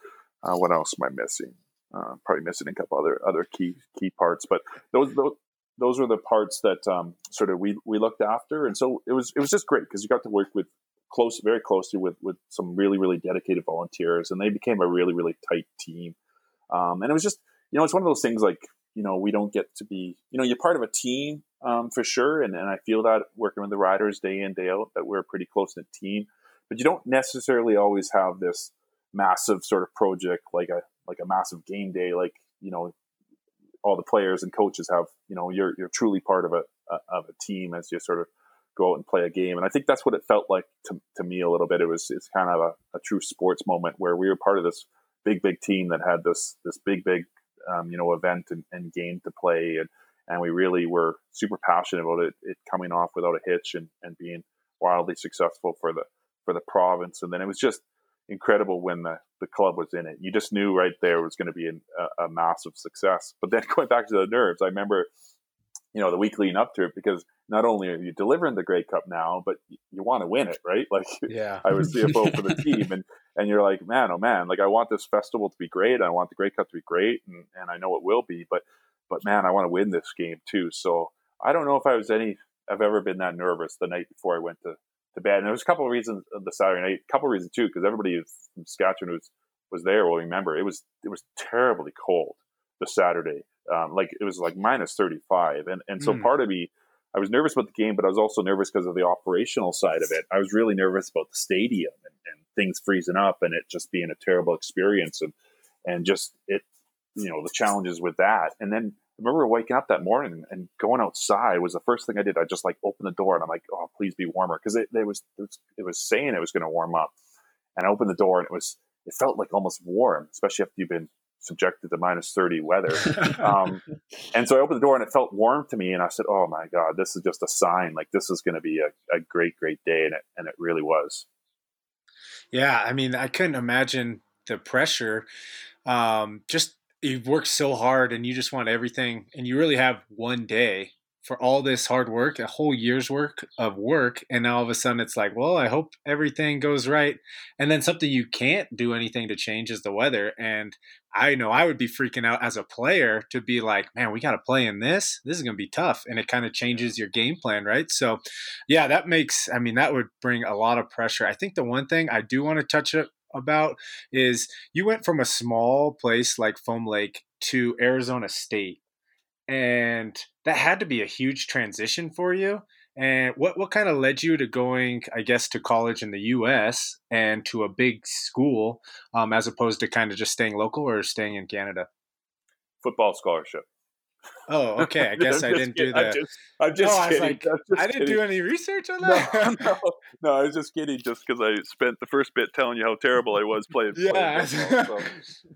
Uh, what else am I missing? Uh, probably missing a couple other other key key parts, but those, those those were the parts that um, sort of we, we looked after, and so it was it was just great because you got to work with close, very closely with with some really really dedicated volunteers, and they became a really really tight team. Um, and it was just you know it's one of those things like you know we don't get to be you know you're part of a team um, for sure, and, and I feel that working with the riders day in day out that we're a pretty close knit team, but you don't necessarily always have this massive sort of project like a like a massive game day like you know all the players and coaches have you know you're you're truly part of a, of a team as you sort of go out and play a game. And I think that's what it felt like to, to me a little bit. It was it's kind of a, a true sports moment where we were part of this big big team that had this this big big um, you know event and, and, game to play and and we really were super passionate about it, it coming off without a hitch and, and being wildly successful for the for the province. And then it was just incredible when the, the club was in it. You just knew right there was going to be an, a, a, massive success. But then going back to the nerves, I remember, you know, the week leading up to it because not only are you delivering the Grey Cup now, but you, you want to win it, right? Like, yeah, I was CFO for the team, and and you're like, man, oh man, like I want this festival to be great. I want the Grey Cup to be great, and, and I know it will be. But but man, I want to win this game too. So I don't know if I was any. I've ever been that nervous the night before I went to to. And there was a couple of reasons the Saturday night, a couple of reasons too, because everybody from Saskatchewan was was there will remember it was it was terribly cold the Saturday. Um, like it was like minus thirty five, and and so mm. part of me. I was nervous about the game, but I was also nervous because of the operational side of it. I was really nervous about the stadium and, and things freezing up and it just being a terrible experience and and just it you know the challenges with that. And then remember waking up that morning and going outside was the first thing I did. I just like opened the door and I'm like, oh, please be warmer because it, it, was, it was saying it was going to warm up. And I opened the door and it was it felt like almost warm, especially after you've been subjected to minus 30 weather. um, and so I opened the door and it felt warm to me. And I said, oh my God, this is just a sign. Like this is going to be a, a great, great day. And it, and it really was. Yeah. I mean, I couldn't imagine the pressure. Um, just you've worked so hard and you just want everything and you really have one day for all this hard work, a whole year's work of work, and now all of a sudden it's like, well, I hope everything goes right. And then something you can't do anything to change is the weather. And I know I would be freaking out as a player to be like, man, we got to play in this. This is going to be tough. And it kind of changes your game plan, right? So, yeah, that makes, I mean, that would bring a lot of pressure. I think the one thing I do want to touch about is you went from a small place like Foam Lake to Arizona State, and that had to be a huge transition for you. And what what kind of led you to going, I guess, to college in the U.S. and to a big school, um, as opposed to kind of just staying local or staying in Canada? Football scholarship. Oh, okay. I guess I didn't do that. I'm just, I'm just I kidding. Like, just I didn't kidding. do any research on that. No, no, no, I was just kidding, just because I spent the first bit telling you how terrible I was playing. yeah. Playing so,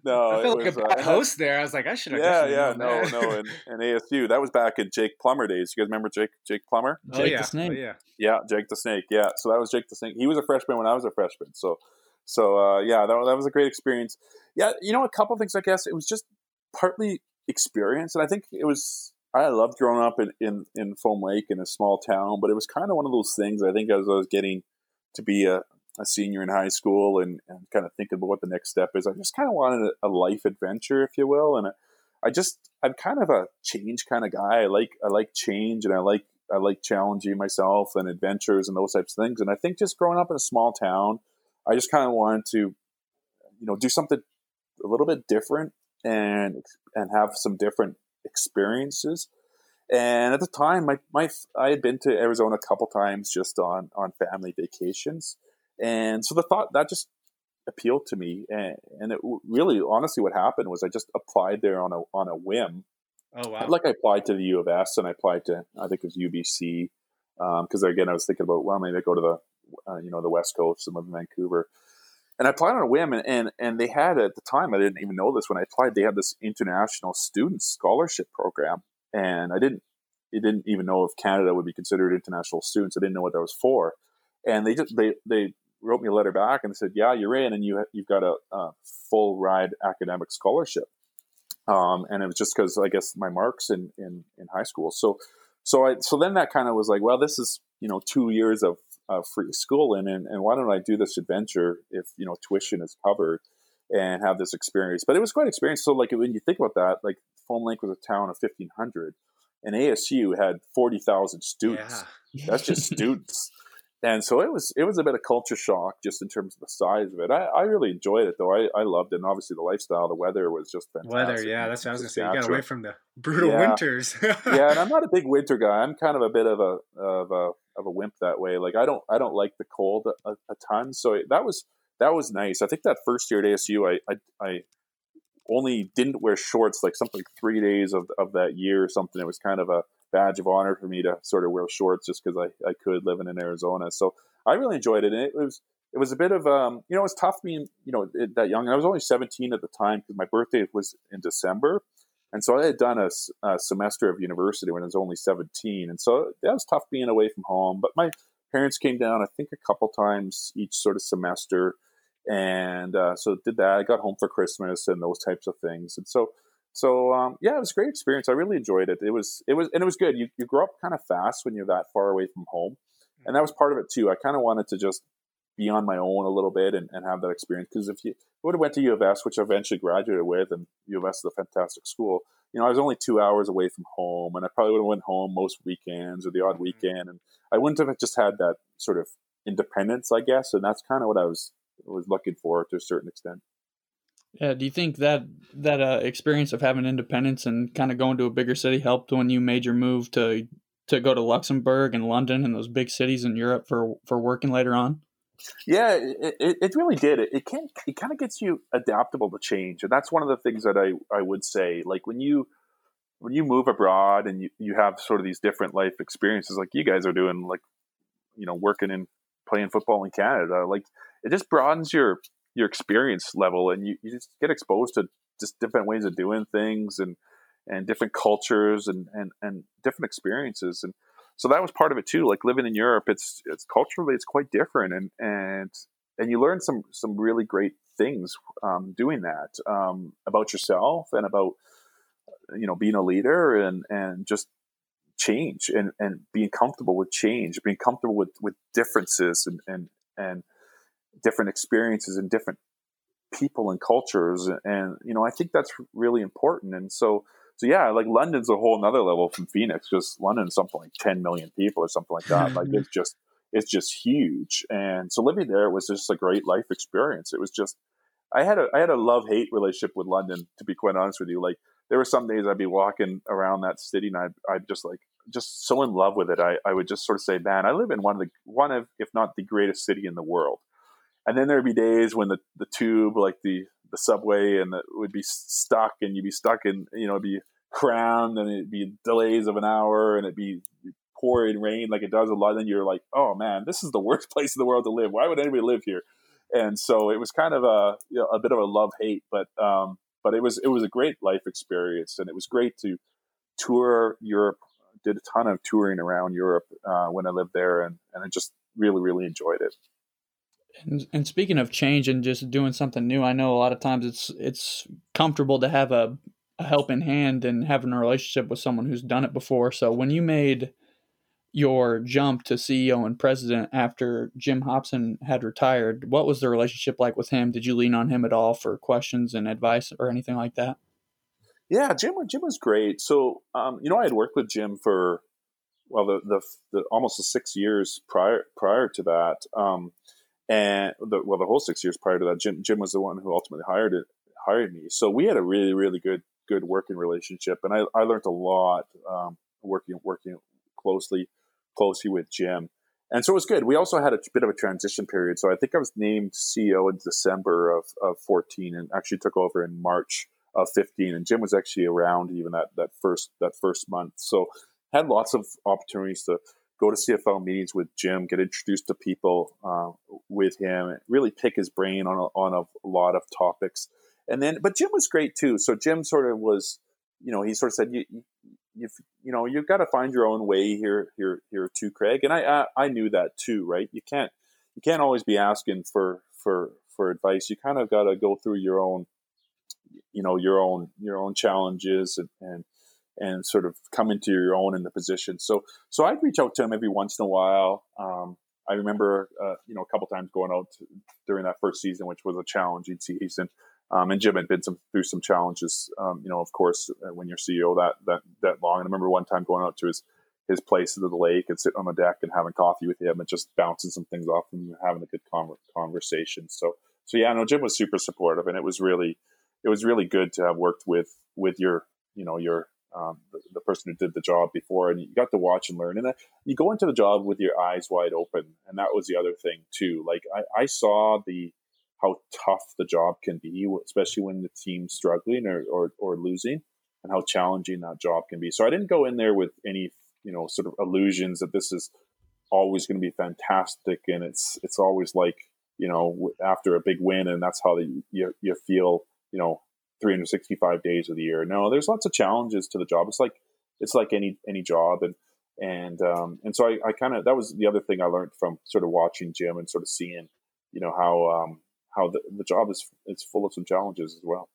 no, I felt was, like a bad uh, host there. I was like, I should have. Yeah, yeah, no, no, and, and ASU. That was back in Jake Plummer days. You guys remember Jake Jake Plummer? Oh, Jake yeah. the Snake. Oh, yeah. Yeah, Jake the Snake. Yeah, so that was Jake the Snake. He was a freshman when I was a freshman. So, so uh, yeah, that, that was a great experience. Yeah, you know, a couple things. I guess it was just partly experience, and I think it was I loved growing up in, in, in Foam Lake in a small town, but it was kind of one of those things. I think as I was getting to be a, a senior in high school and, and kind of thinking about what the next step is, I just kind of wanted a, a life adventure, if you will. And I just, I'm kind of a change kind of guy. I like, I like change and I like, I like challenging myself and adventures and those types of things. And I think just growing up in a small town, I just kind of wanted to, you know, do something a little bit different and and have some different experiences. And at the time, my, my I had been to Arizona a couple times just on on family vacations, and so the thought that just appealed to me. And, and it really, honestly, what happened was I just applied there on a on a whim. Oh wow! Like I applied to the U of S, and I applied to I think it was UBC, because um, again I was thinking about well maybe I go to the uh, you know the West Coast and live in Vancouver and I applied on a whim, and, and, and they had at the time I didn't even know this when I applied. They had this international student scholarship program, and I didn't I didn't even know if Canada would be considered international students. I didn't know what that was for, and they just they they wrote me a letter back and said, "Yeah, you're in, and you you've got a, a full ride academic scholarship." Um, and it was just because I guess my marks in, in in high school. So so I so then that kind of was like, well, this is you know two years of uh, free school in, and, and why don't I do this adventure if you know tuition is covered and have this experience? But it was quite an experience. So like when you think about that, like Foam Lake was a town of fifteen hundred, and ASU had forty thousand students. Yeah. That's just students. And so it was it was a bit of culture shock just in terms of the size of it. I, I really enjoyed it though. I, I loved it. And obviously the lifestyle, the weather was just fantastic. Weather, yeah, that's what I was gonna say. You got away from the brutal yeah. winters. yeah, and I'm not a big winter guy. I'm kind of a bit of a of a of a wimp that way. Like I don't I don't like the cold a, a ton. So that was that was nice. I think that first year at ASU, I I, I only didn't wear shorts like something like three days of, of that year or something. It was kind of a badge of honor for me to sort of wear shorts just because I, I could living in Arizona. So I really enjoyed it. And it was it was a bit of um, you know it was tough being you know that young. And I was only 17 at the time because my birthday was in December, and so I had done a, a, semester of university when I was only 17, and so that was tough being away from home. But my parents came down, I think, a couple times each sort of semester, and uh, so did that. I got home for Christmas and those types of things, and so so um, yeah, it was a great experience. I really enjoyed it. It was it was and it was good. You you grow up kind of fast when you're that far away from home, and that was part of it too. I kind of wanted to just be on my own a little bit and, and have that experience. Because if you would have went to U of S, which I eventually graduated with, and U of S is a fantastic school, you know, I was only two hours away from home, and I probably would have went home most weekends or the odd mm-hmm. weekend, and I wouldn't have just had that sort of independence, I guess. And that's kind of what I was was looking for to a certain extent. Yeah. Do you think that that uh, experience of having independence and kind of going to a bigger city helped when you made your move to to go to Luxembourg and London and those big cities in Europe for for working later on? Yeah, it, it, it really did. It, it can it kind of gets you adaptable to change, and that's one of the things that I, I would say. Like when you when you move abroad and you, you have sort of these different life experiences, like you guys are doing, like you know, working and playing football in Canada, like it just broadens your your experience level, and you, you just get exposed to just different ways of doing things and and different cultures and and and different experiences and so that was part of it too. Like living in Europe, it's it's culturally it's quite different, and and and you learn some some really great things um, doing that um, about yourself and about you know being a leader and and just change and and being comfortable with change, being comfortable with with differences and and and different experiences and different people and cultures and you know i think that's really important and so so yeah, like London's a whole another level from Phoenix because London's something like 10 million people or something like that. like it's just it's just huge. And so living there was just a great life experience. It was just I had a I had a love hate relationship with London to be quite honest with you. Like there were some days I'd be walking around that city and I'd, I'd just like just so in love with it. I, I would just sort of say, man, I live in one of the one of if not the greatest city in the world. And then there'd be days when the, the tube, like the the subway and it would be stuck and you'd be stuck in you know it'd be crammed and it'd be delays of an hour and it'd be pouring rain like it does a lot. Then you're like oh man this is the worst place in the world to live. Why would anybody live here? And so it was kind of a you know, a bit of a love hate but um but it was it was a great life experience and it was great to tour Europe. Did a ton of touring around Europe uh, when I lived there and, and I just really really enjoyed it. And, and speaking of change and just doing something new, I know a lot of times it's it's comfortable to have a, a helping hand and having a relationship with someone who's done it before. So when you made your jump to CEO and president after Jim Hobson had retired, what was the relationship like with him? Did you lean on him at all for questions and advice or anything like that? Yeah, Jim Jim was great. So um, you know, I had worked with Jim for well the the, the almost the six years prior prior to that. Um, and the, well, the whole six years prior to that, Jim Jim was the one who ultimately hired it hired me. So we had a really really good good working relationship, and I, I learned a lot um, working working closely closely with Jim. And so it was good. We also had a bit of a transition period. So I think I was named CEO in December of, of 14 and actually took over in March of 15. And Jim was actually around even that, that first that first month. So had lots of opportunities to go to CFL meetings with Jim, get introduced to people uh, with him, really pick his brain on a, on a lot of topics. And then, but Jim was great too. So Jim sort of was, you know, he sort of said, you, you, you know, you've got to find your own way here, here, here too, Craig. And I, I, I knew that too, right? You can't, you can't always be asking for, for, for advice. You kind of got to go through your own, you know, your own, your own challenges and, and, and sort of come into your own in the position. So so I'd reach out to him every once in a while. Um, I remember uh, you know a couple times going out to, during that first season, which was a challenging season. Um, and Jim had been some, through some challenges, um, you know, of course, uh, when you're CEO that that that long. And I remember one time going out to his his place to the lake and sitting on the deck and having coffee with him and just bouncing some things off and having a good conversation. So so yeah, no, Jim was super supportive, and it was really it was really good to have worked with with your you know your um, the, the, person who did the job before, and you got to watch and learn. And then you go into the job with your eyes wide open, and that was the other thing too. Like I, I saw the how tough the job can be, especially when the team's struggling or, or, or losing, and how challenging that job can be. So I didn't go in there with any you know sort of illusions that this is always going to be fantastic and it's it's always like you know after a big win and that's how the, you you feel you know 365 days of the year. No, there's lots of challenges to the job. It's like it's like any any job and and um, and so I, I kind of that was the other thing I learned from sort of watching Jim and sort of seeing you know how um, how the, the job is it's full of some challenges as well.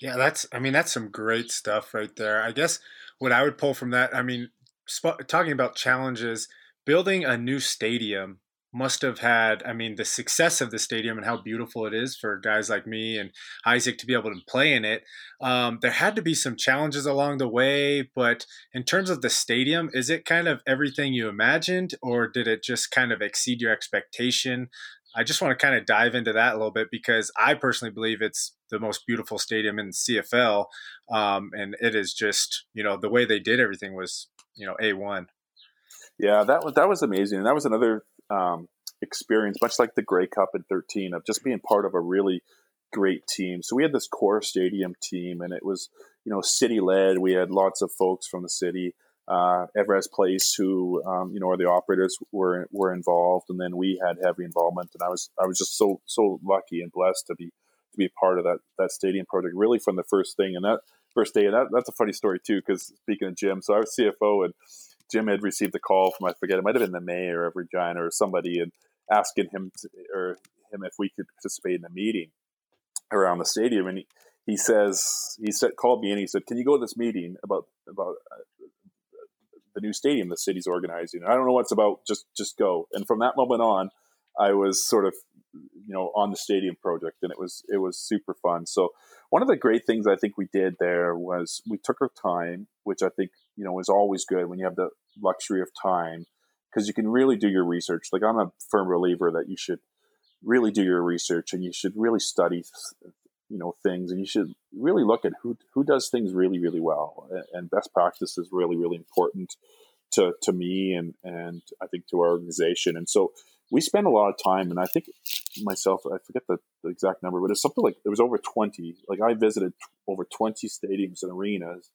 Yeah, that's I mean that's some great stuff right there. I guess what I would pull from that, I mean, sp- talking about challenges, building a new stadium must have had, I mean, the success of the stadium and how beautiful it is for guys like me and Isaac to be able to play in it. Um, there had to be some challenges along the way, but in terms of the stadium, is it kind of everything you imagined, or did it just kind of exceed your expectation? I just want to kind of dive into that a little bit because I personally believe it's the most beautiful stadium in the CFL, um, and it is just you know the way they did everything was you know a one. Yeah, that was that was amazing, and that was another um, experience, much like the Grey Cup in 13, of just being part of a really great team. So we had this core stadium team, and it was, you know, city led. We had lots of folks from the city. Uh, Evraz Place, who um, you know, are the operators, were were involved, and then we had heavy involvement. And I was I was just so so lucky and blessed to be to be part of that that stadium project, really from the first thing. And that first day, and that, that's a funny story too, because speaking of Jim, so I was CFO and Jim had received a call from I forget it might have been the mayor of Regina or somebody and asking him to, or him if we could participate in a meeting around the stadium and he, he says he said called me and he said can you go to this meeting about about uh, the new stadium the city's organizing. And I don't know what's about just just go. And from that moment on I was sort of you know on the stadium project and it was it was super fun. So one of the great things I think we did there was we took our time which I think you know is always good when you have the luxury of time because you can really do your research. Like I'm a firm believer that you should really do your research and you should really study you know things and you should really look at who who does things really really well and best practice is really really important to to me and and I think to our organization and so we spend a lot of time, and I think myself, I forget the, the, exact number, but it's something like it was over 20. Like I visited t- over 20 stadiums and arenas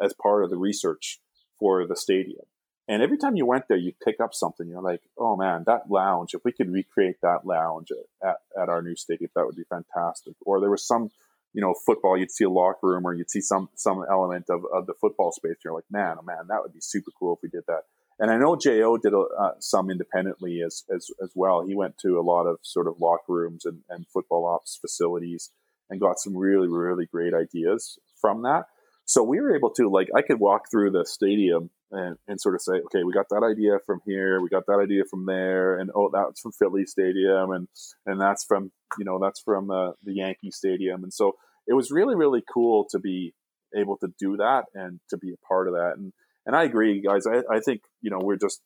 as part of the research for the stadium. And every time you went there, you pick up something. You're like, oh man, that lounge, if we could recreate that lounge at, at our new stadium, that would be fantastic. Or there was some, you know, football, you'd see a locker room or you'd see some some element of, of the football space. You're like, man, oh man, that would be super cool if we did that and I know Jo did uh, some independently as, as as well. He went to a lot of sort of locker rooms and, and football ops facilities and got some really really great ideas from that. So we were able to like I could walk through the stadium and, and sort of say, okay, we got that idea from here, we got that idea from there, and oh, that's from Philly Stadium, and and that's from you know that's from uh, the Yankee Stadium, and so it was really really cool to be able to do that and to be a part of that and and I agree, guys. I, I think you know we're just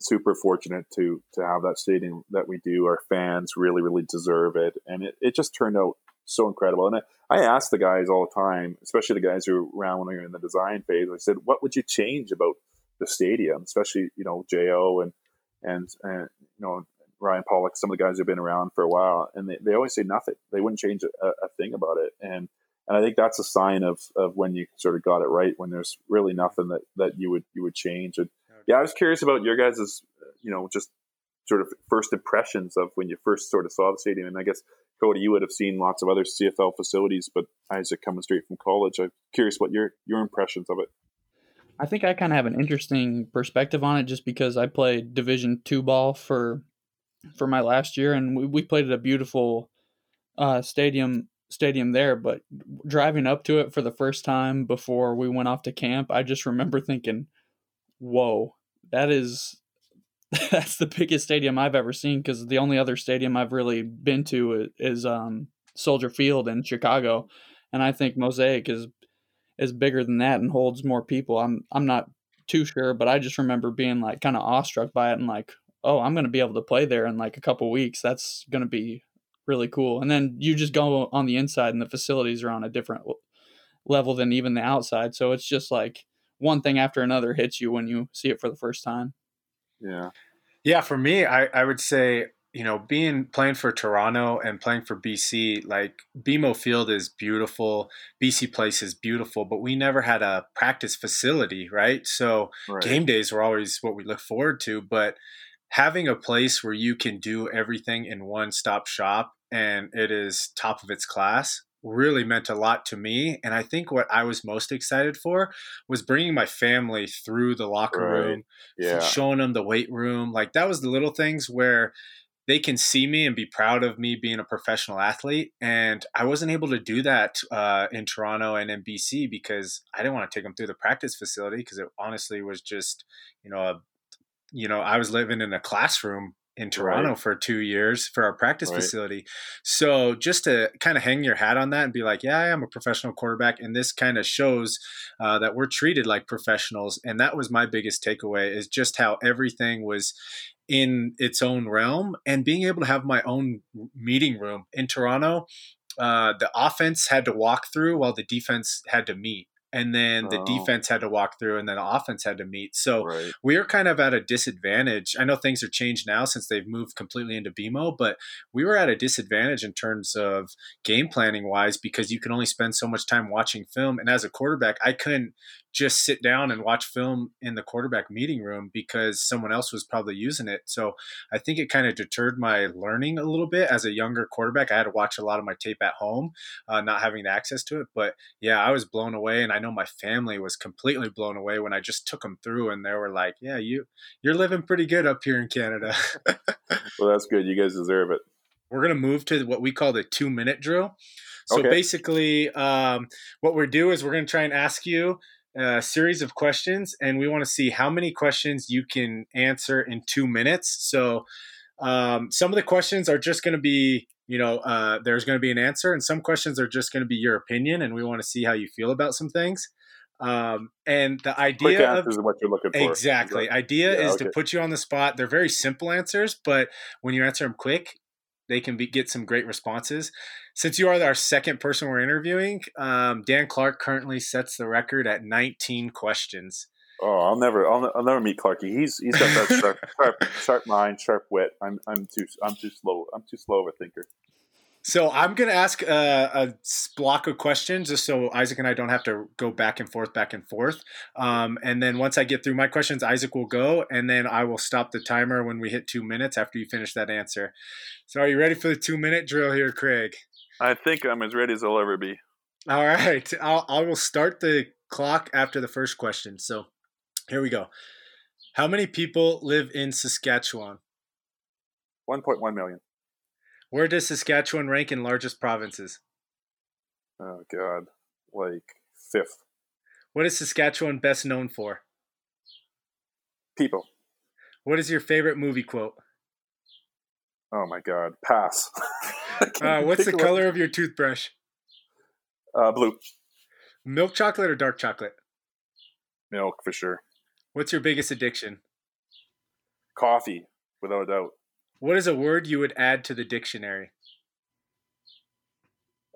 super fortunate to to have that stadium that we do. Our fans really, really deserve it, and it, it just turned out so incredible. And I, I ask the guys all the time, especially the guys who are around when they're in the design phase. I said, "What would you change about the stadium?" Especially you know Jo and and and you know Ryan Pollock, some of the guys who've been around for a while, and they, they always say nothing. They wouldn't change a, a thing about it, and and I think that's a sign of, of when you sort of got it right. When there's really nothing that, that you would you would change. And yeah, I was curious about your guys' uh, you know just sort of first impressions of when you first sort of saw the stadium. And I guess Cody, you would have seen lots of other CFL facilities, but Isaac coming straight from college, I'm curious what your your impressions of it. I think I kind of have an interesting perspective on it, just because I played Division two ball for for my last year, and we, we played at a beautiful uh, stadium stadium there, but driving up to it for the first time before we went off to camp, I just remember thinking, "Whoa, that is that's the biggest stadium I've ever seen." Because the only other stadium I've really been to is um, Soldier Field in Chicago, and I think Mosaic is is bigger than that and holds more people. I'm I'm not too sure, but I just remember being like kind of awestruck by it and like, oh, I'm gonna be able to play there in like a couple weeks. That's gonna be really cool. And then you just go on the inside, and the facilities are on a different level than even the outside. So it's just like one thing after another hits you when you see it for the first time. Yeah. Yeah. For me, I, I would say you know, being playing for Toronto and playing for BC, like BMO Field is beautiful, BC Place is beautiful, but we never had a practice facility, right? So right. game days were always what we look forward to, but having a place where you can do everything in one stop shop and it is top of its class really meant a lot to me. And I think what I was most excited for was bringing my family through the locker right. room, yeah. showing them the weight room. Like that was the little things where they can see me and be proud of me being a professional athlete. And I wasn't able to do that uh, in Toronto and in BC because I didn't want to take them through the practice facility because it honestly was just, you know, a, you know, I was living in a classroom in Toronto right. for two years for our practice right. facility. So just to kind of hang your hat on that and be like, yeah, I am a professional quarterback, and this kind of shows uh, that we're treated like professionals. And that was my biggest takeaway is just how everything was in its own realm and being able to have my own meeting room in Toronto. Uh, the offense had to walk through while the defense had to meet and then the oh. defense had to walk through and then the offense had to meet so right. we are kind of at a disadvantage i know things are changed now since they've moved completely into bmo but we were at a disadvantage in terms of game planning wise because you can only spend so much time watching film and as a quarterback i couldn't just sit down and watch film in the quarterback meeting room because someone else was probably using it. So I think it kind of deterred my learning a little bit as a younger quarterback. I had to watch a lot of my tape at home, uh, not having access to it. But yeah, I was blown away, and I know my family was completely blown away when I just took them through, and they were like, "Yeah, you you're living pretty good up here in Canada." well, that's good. You guys deserve it. We're gonna move to what we call the two minute drill. So okay. basically, um, what we're do is we're going to try and ask you a series of questions, and we want to see how many questions you can answer in two minutes. So, um, some of the questions are just going to be, you know, uh, there's going to be an answer, and some questions are just going to be your opinion, and we want to see how you feel about some things. Um, and the idea of what you're looking for. Exactly. Idea yeah, is okay. to put you on the spot. They're very simple answers, but when you answer them quick, they can be, get some great responses. Since you are our second person we're interviewing, um, Dan Clark currently sets the record at 19 questions. Oh, I'll never, I'll, I'll never meet Clarky. He's he's got that sharp, sharp, sharp mind, sharp wit. I'm I'm too I'm too slow. I'm too slow of a thinker. So I'm going to ask a, a, block of questions just so Isaac and I don't have to go back and forth, back and forth. Um, and then once I get through my questions, Isaac will go, and then I will stop the timer when we hit two minutes after you finish that answer. So are you ready for the two minute drill here, Craig? I think I'm as ready as I'll ever be. All right. I'll, I will start the clock after the first question. So here we go. How many people live in Saskatchewan? 1.1 million. Where does Saskatchewan rank in largest provinces? Oh God, like fifth. What is Saskatchewan best known for? People. What is your favorite movie quote? Oh my God, pass. uh, what's the color of your toothbrush? Uh, blue. Milk chocolate or dark chocolate? Milk for sure. What's your biggest addiction? Coffee, without a doubt. What is a word you would add to the dictionary?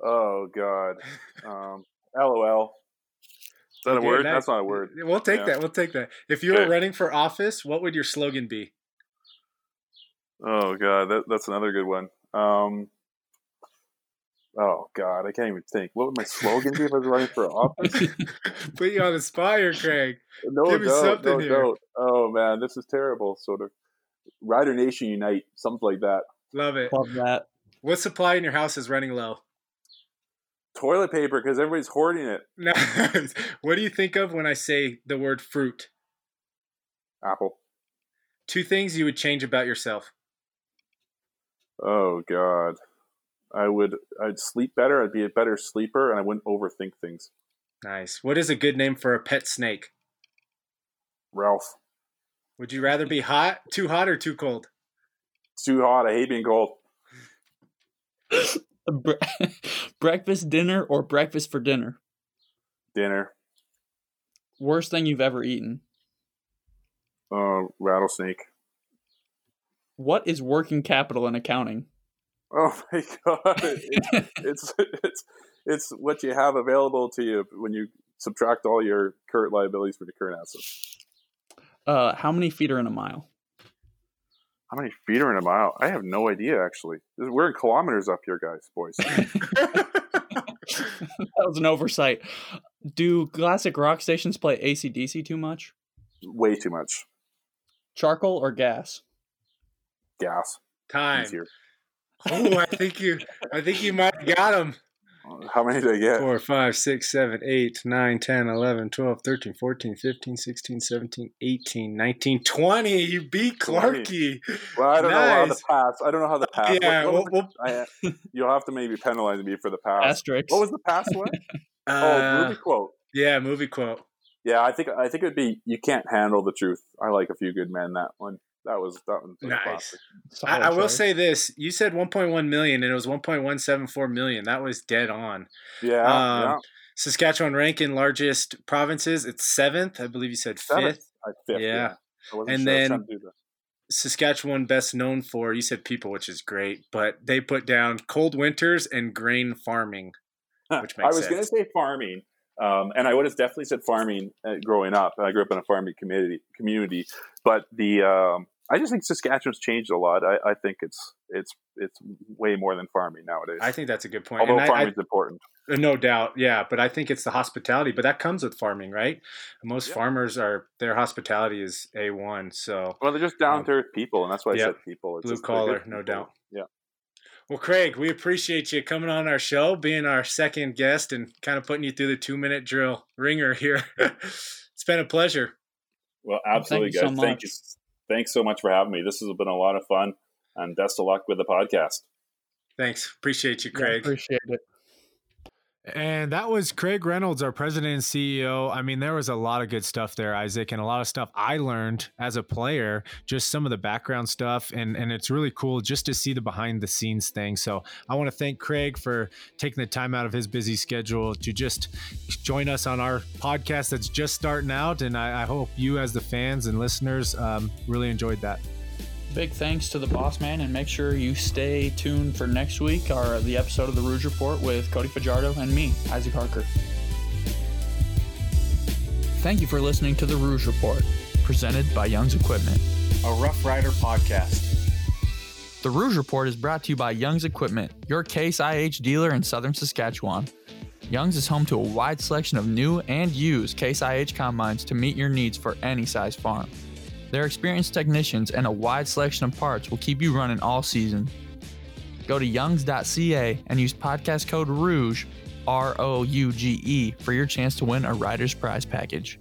Oh God. Um, LOL. Is that a word? That, That's not a word. We'll take yeah. that. We'll take that. If you okay. were running for office, what would your slogan be? Oh God, that, that's another good one. Um, oh God, I can't even think. What would my slogan be if I was running for office? Put you on the spot here, Craig. No, Give me something no, here. Oh man, this is terrible. Sort of. Rider Nation Unite, something like that. Love it. Love that. What supply in your house is running low? Toilet paper because everybody's hoarding it. what do you think of when I say the word fruit? Apple. Two things you would change about yourself. Oh God, I would. I'd sleep better. I'd be a better sleeper, and I wouldn't overthink things. Nice. What is a good name for a pet snake? Ralph. Would you rather be hot, too hot, or too cold? Too hot. I hate being cold. breakfast, dinner, or breakfast for dinner? Dinner. Worst thing you've ever eaten? Uh, rattlesnake. What is working capital in accounting? Oh my god! It's, it's it's it's what you have available to you when you subtract all your current liabilities from your current assets. Uh, how many feet are in a mile? How many feet are in a mile? I have no idea. Actually, we're in kilometers up here, guys, boys. that was an oversight. Do classic rock stations play ACDC too much? Way too much. Charcoal or gas? Gas. Time. Easier. Oh, I think you. I think you might have got him. How many did I get? 4, 5, 6, 7, 8, 9, 10, 11, 12, 13, 14, 15, 16, 17, 18, 19, 20. You beat Clarky. Well, I don't nice. know how the pass. I don't know how the pass. Yeah, what, what we'll, I, you'll have to maybe penalize me for the pass. Asterisk. What was the pass one? Oh, uh, oh, movie quote. Yeah, movie quote. Yeah, I think I think it'd be you can't handle the truth. I like a few good men that one that was that was nice. I, I, will say this: you said 1.1 million, and it was 1.174 million. That was dead on. Yeah, um, yeah. Saskatchewan ranking largest provinces. It's seventh, I believe. You said seventh. fifth. fifth yeah, yeah. and sure then Saskatchewan best known for you said people, which is great, but they put down cold winters and grain farming, which makes I was going to say farming. Um, and I would have definitely said farming uh, growing up. I grew up in a farming community, community, but the um, I just think Saskatchewan's changed a lot. I, I, think it's it's it's way more than farming nowadays. I think that's a good point. Although farming is important, uh, no doubt, yeah. But I think it's the hospitality. But that comes with farming, right? Most yeah. farmers are their hospitality is a one. So well, they're just down to earth um, people, and that's why I said people. It's Blue collar, no doubt. Yeah. Well, Craig, we appreciate you coming on our show, being our second guest, and kind of putting you through the two minute drill ringer here. it's been a pleasure. Well, absolutely, Thank guys. So Thank you thanks so much for having me. This has been a lot of fun, and best of luck with the podcast. Thanks. Appreciate you, Craig. Yeah, appreciate it. And that was Craig Reynolds, our president and CEO. I mean, there was a lot of good stuff there, Isaac, and a lot of stuff I learned as a player, just some of the background stuff. And, and it's really cool just to see the behind the scenes thing. So I want to thank Craig for taking the time out of his busy schedule to just join us on our podcast that's just starting out. And I, I hope you, as the fans and listeners, um, really enjoyed that big thanks to the boss man, and make sure you stay tuned for next week, or the episode of the Rouge Report with Cody Fajardo and me, Isaac Harker. Thank you for listening to the Rouge Report, presented by Young's Equipment, a Rough Rider podcast. The Rouge Report is brought to you by Young's Equipment, your Case IH dealer in southern Saskatchewan. Young's is home to a wide selection of new and used Case IH combines to meet your needs for any size farm. Their experienced technicians and a wide selection of parts will keep you running all season. Go to youngs.ca and use podcast code ROUGE, R O U G E, for your chance to win a Rider's Prize package.